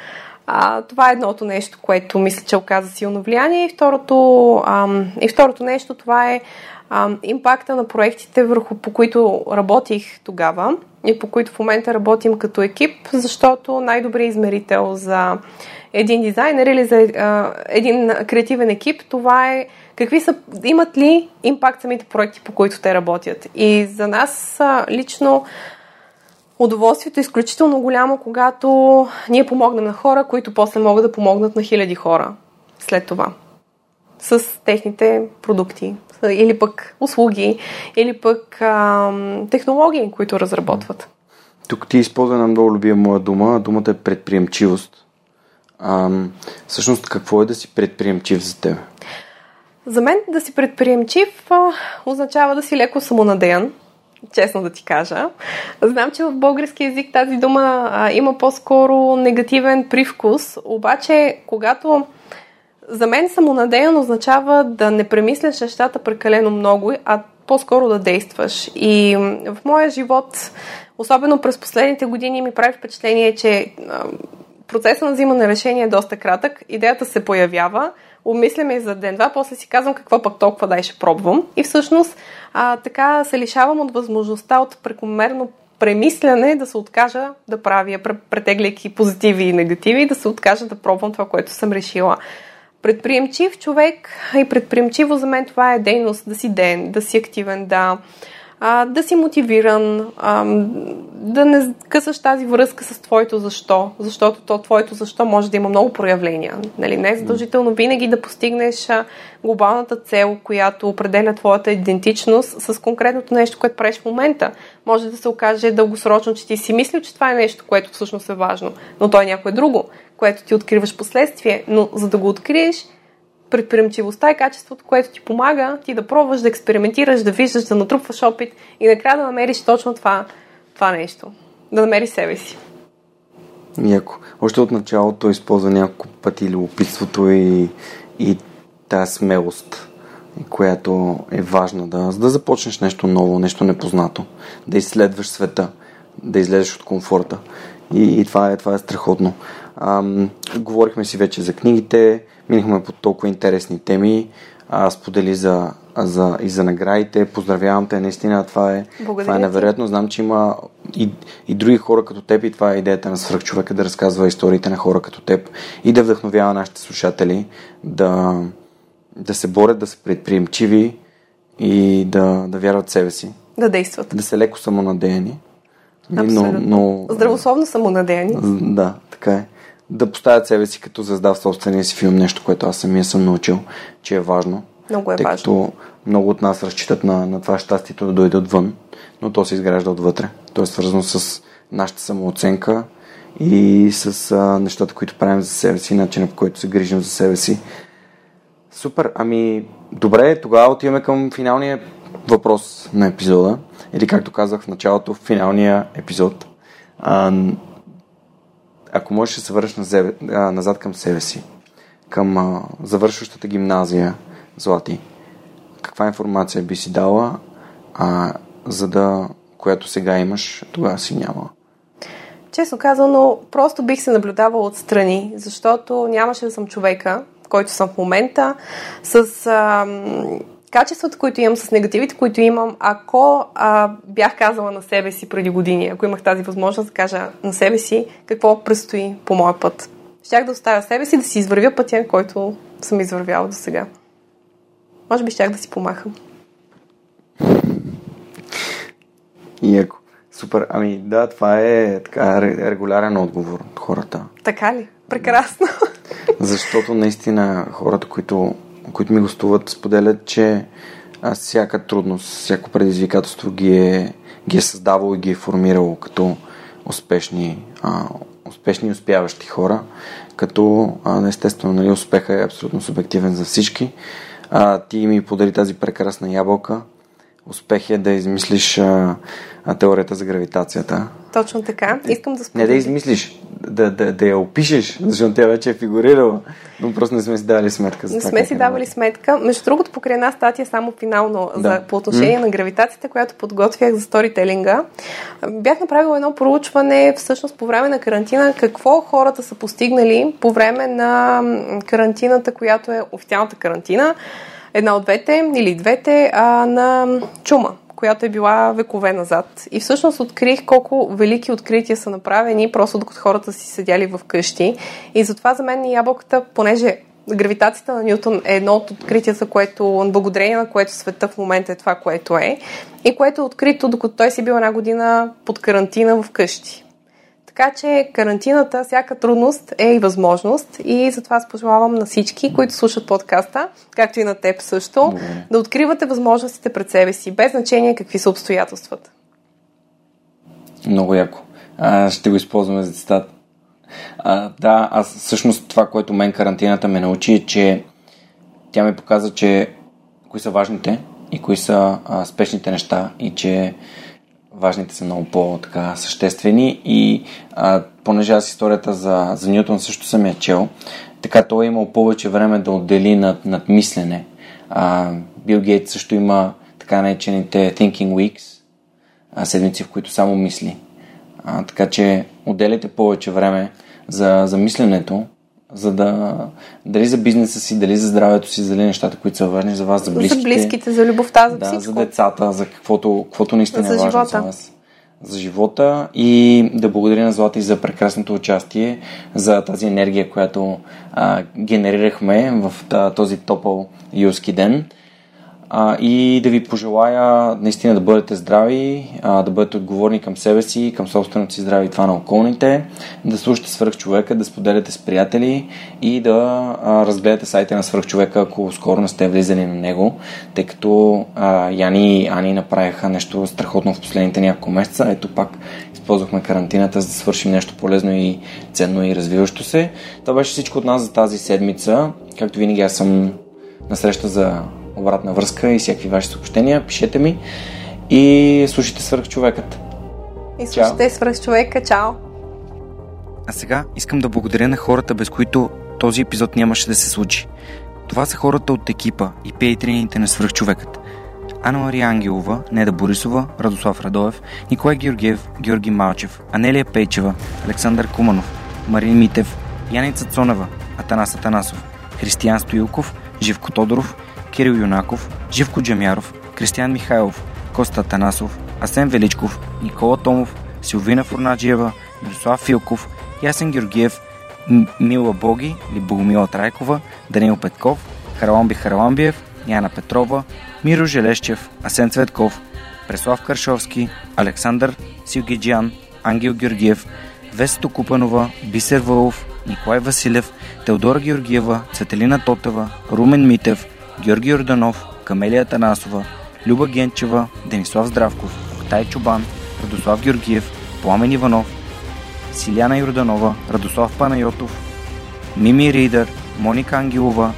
А, това е едното нещо, което мисля, че оказа силно влияние. И второто, а, и второто нещо, това е а, импакта на проектите, върху по които работих тогава и по които в момента работим като екип, защото най-добрият измерител за един дизайнер или за а, един креативен екип, това е какви са, имат ли импакт самите проекти, по които те работят. И за нас а, лично удоволствието е изключително голямо, когато ние помогнем на хора, които после могат да помогнат на хиляди хора след това с техните продукти или пък услуги, или пък а, технологии, които разработват. Тук ти използва една много любима моя дума. Думата е предприемчивост. А, всъщност, какво е да си предприемчив за теб? За мен да си предприемчив а, означава да си леко самонадеян, честно да ти кажа. Знам, че в български язик тази дума а, има по-скоро негативен привкус, обаче когато за мен самонадеян означава да не премисляш нещата прекалено много, а по-скоро да действаш. И в моя живот, особено през последните години, ми прави впечатление, че процесът на взимане решение е доста кратък. Идеята се появява, обмисляме за ден-два, после си казвам какво пък толкова дай ще пробвам. И всъщност а, така се лишавам от възможността от прекомерно премисляне да се откажа да правя, претегляйки позитиви и негативи, да се откажа да пробвам това, което съм решила. Предприемчив човек и предприемчиво за мен това е дейност да си ден, да си активен, да, а, да си мотивиран, а, да не късаш тази връзка с твоето защо, защото то твоето защо може да има много проявления. Нали? Не е задължително винаги да постигнеш глобалната цел, която определя твоята идентичност с конкретното нещо, което правиш в момента. Може да се окаже дългосрочно, че ти си мислил, че това е нещо, което всъщност е важно, но то е някое друго, което ти откриваш последствие. Но за да го откриеш, предприемчивостта е качеството, което ти помага ти да пробваш, да експериментираш, да виждаш, да натрупваш опит и накрая да намериш точно това, това нещо. Да намериш себе си. Яко. Още от началото използва няколко пъти любопитството и, и тази смелост, която е важна да, за да започнеш нещо ново, нещо непознато, да изследваш света, да излезеш от комфорта. И, и това, е, това е страхотно. Ам, говорихме си вече за книгите, минахме по толкова интересни теми, а, сподели за, за, и за наградите. Поздравявам те, наистина това е, това е невероятно. Знам, че има и, и други хора като теб и това е идеята на свръхчовека да разказва историите на хора като теб и да вдъхновява нашите слушатели да, да се борят, да са предприемчиви и да, да вярват в себе си. Да действат. Да са леко самонадеяни. Абсолютно. Но, но, Здравословно самонадеяни. Да, така е да поставят себе си като звезда в собствения си филм, нещо, което аз самия съм научил, че е важно. Много е тъй важно. Като много от нас разчитат на, на това щастието да дойде отвън, но то се изгражда отвътре. То е свързано с нашата самооценка и с а, нещата, които правим за себе си, начинът по който се грижим за себе си. Супер, ами добре, тогава отиваме към финалния въпрос на епизода. Или както казах в началото, финалния епизод. А, ако можеш да се върнеш назад към себе си, към завършващата гимназия, Злати, каква информация би си дала, а, за да, която сега имаш, тогава си няма? Честно казано, просто бих се наблюдавала отстрани, защото нямаше да съм човека, който съм в момента, с а, качествата, които имам, с негативите, които имам, ако а, бях казала на себе си преди години, ако имах тази възможност да кажа на себе си какво предстои по моя път. Щях да оставя себе си да си извървя пътя, който съм извървяла до сега. Може би щях да си помахам. И ако. Супер. Ами да, това е така регулярен отговор от хората. Така ли? Прекрасно. Защото наистина хората, които които ми гостуват, споделят, че всяка трудност, всяко предизвикателство ги е, ги е създавало и ги е формирало като успешни, а, успешни и успяващи хора, като а, естествено нали, успеха е абсолютно субективен за всички. А, ти ми подари тази прекрасна ябълка. Успех е да измислиш а, а, теорията за гравитацията. Точно така. Искам да спомня. Не да измислиш, да, да, да я опишеш, защото тя вече е фигурирала, но просто не сме си давали сметка за не това. Сме си е давали сметка. Между другото, покрай една статия само финално да. за, по отношение mm. на гравитацията, която подготвях за сторителинга, бях направила едно проучване всъщност по време на карантина, какво хората са постигнали по време на карантината, която е официалната карантина, една от двете или двете, а, на чума която е била векове назад. И всъщност открих колко велики открития са направени, просто докато хората си седяли в къщи. И затова за мен ябълката, понеже гравитацията на Ньютон е едно от откритията, което, благодарение на което света в момента е това, което е, и което е открито, докато той си бил една година под карантина в къщи. Така че карантината, всяка трудност е и възможност и затова аз пожелавам на всички, които слушат подкаста, както и на теб също, Добре. да откривате възможностите пред себе си, без значение какви са обстоятелствата. Много яко. А, ще го използваме за цитат. А, да, аз всъщност това, което мен карантината ме научи е, че тя ми показа, че кои са важните и кои са а, спешните неща и че важните са много по-така съществени и а, понеже аз историята за, за Ньютон също съм я чел, така той е имал повече време да отдели над, над мислене. А, Бил Гейт също има така наречените Thinking Weeks, а, седмици, в които само мисли. А, така че отделяйте повече време за, за мисленето за да дали за бизнеса си, дали за здравето си, дали нещата, които са важни за вас, за близките. За близките, за любовта, за да, всичко. за децата, за каквото, каквото наистина за е важно живота. за вас. За живота и да благодаря на Злати за прекрасното участие, за тази енергия, която а, генерирахме в този топъл юлски ден а, и да ви пожелая наистина да бъдете здрави, а, да бъдете отговорни към себе си, към собственото си здраве и това на околните, да слушате свръхчовека, да споделяте с приятели и да а, разгледате сайта на свръхчовека, ако скоро не сте влизали на него, тъй като а, Яни и Ани направиха нещо страхотно в последните няколко месеца. Ето пак използвахме карантината, за да свършим нещо полезно и ценно и развиващо се. Това беше всичко от нас за тази седмица. Както винаги аз съм на среща за обратна връзка и всякакви ваши съобщения. Пишете ми и слушайте свърхчовекът. И слушайте свърхчовека. Чао! А сега искам да благодаря на хората, без които този епизод нямаше да се случи. Това са хората от екипа и пейтрините на свръхчовекът. Анна Мария Ангелова, Неда Борисова, Радослав Радоев, Николай Георгиев, Георги Малчев, Анелия Пейчева, Александър Куманов, Марин Митев, Яница Цонева, Атанас Атанасов, Християн Стоилков, Живко Тодоров, Кирил Юнаков, Живко Джамяров, Кристиян Михайлов, Коста Танасов, Асен Величков, Никола Томов, Силвина Фурнаджиева, Мирослав Филков, Ясен Георгиев, Мила Боги или Богомила Трайкова, Данил Петков, Хараламби Хараламбиев, Яна Петрова, Миро Желещев, Асен Цветков, Преслав Каршовски, Александър Силгиджан, Ангел Георгиев, Весто Купанова, Бисер Вълов, Николай Василев, Теодора Георгиева, Цветелина Тотева, Румен Митев, Георги Йорданов, Камелия Танасова, Люба Генчева, Денислав Здравков, Октай Чубан, Радослав Георгиев, Пламен Иванов, Силяна Йорданова, Радослав Панайотов, Мими Ридър, Моника Ангелова,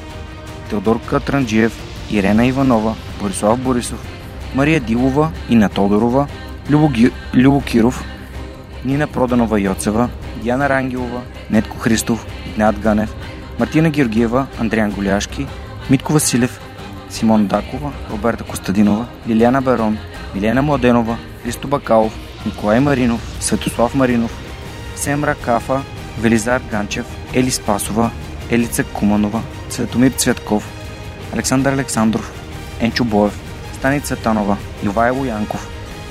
Теодор Катранджиев, Ирена Иванова, Борислав Борисов, Мария Дилова, Ина Тодорова, Любо, Ги... Любо Киров, Нина Проданова Йоцева, Диана Рангелова, Нетко Христов, Игнат Ганев, Мартина Георгиева, Андриан Голяшки, Митко Василев, Симон Дакова, Роберта Костадинова, Лиляна Барон, Милена Младенова, Христо Бакалов, Николай Маринов, Светослав Маринов, Семра Кафа, Велизар Ганчев, Ели Спасова, Елица Куманова, Светомир Цветков, Александър Александров, Енчо Боев, Стани Цветанова, Ивайло Янков,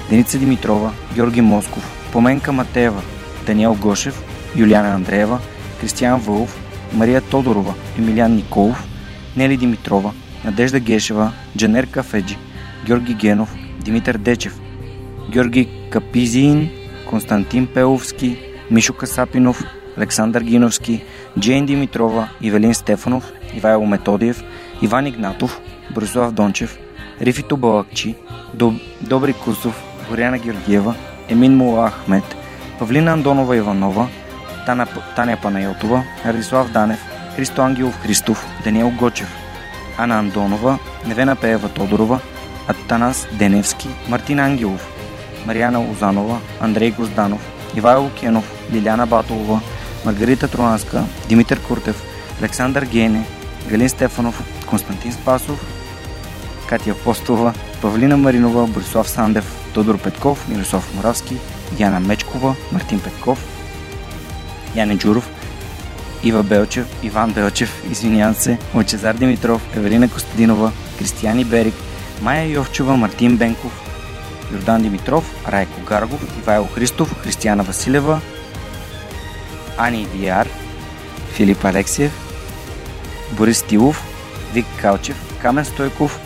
Деница Димитрова, Георги Москов, Поменка Матеева, Даниел Гошев, Юлиана Андреева, Кристиян Вълов, Мария Тодорова, Емилиан Николов, Нели Димитрова, Надежда Гешева, Джанер Кафеджи, Георги Генов, Димитър Дечев, Георги Капизин, Константин Пеловски, Мишо Касапинов, Александър Гиновски, Джейн Димитрова, Ивелин Стефанов, Ивайло Методиев, Иван Игнатов, Борислав Дончев, Рифито Балакчи, Доб... Добри Курсов, Горяна Георгиева, Емин Мула Ахмет, Павлина Андонова Иванова, Таня Панайотова, Радислав Данев, Христо Ангелов Христов, Даниел Гочев, Ана Андонова, Невена Пеева Тодорова, Атанас Деневски, Мартин Ангелов, Марияна Лозанова, Андрей Гозданов, Ивайло Кенов, Лиляна Батолова, Маргарита Троанска, Димитър Куртев, Александър Гене, Галин Стефанов, Константин Спасов, Катя Постова, Павлина Маринова, Борислав Сандев, Тодор Петков, Мирослав Моравски, Яна Мечкова, Мартин Петков, Яне Джуров, Ива Белчев, Иван Белчев, извинявам се, Лъчезар Димитров, Евелина Костадинова, Кристияни Берик, Майя Йовчева, Мартин Бенков, Йордан Димитров, Райко Гаргов, Ивайло Христов, Християна Василева, Ани Виар, Филип Алексиев, Борис Тилов, Вик Калчев, Камен Стойков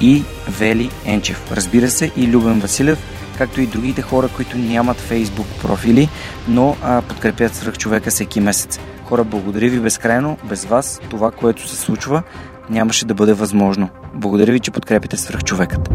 и Вели Енчев. Разбира се и Любен Василев, както и другите хора, които нямат фейсбук профили, но а, подкрепят свръх човека всеки месец. Хора, благодаря ви безкрайно. Без вас това, което се случва, нямаше да бъде възможно. Благодаря ви, че подкрепите свръх човекът.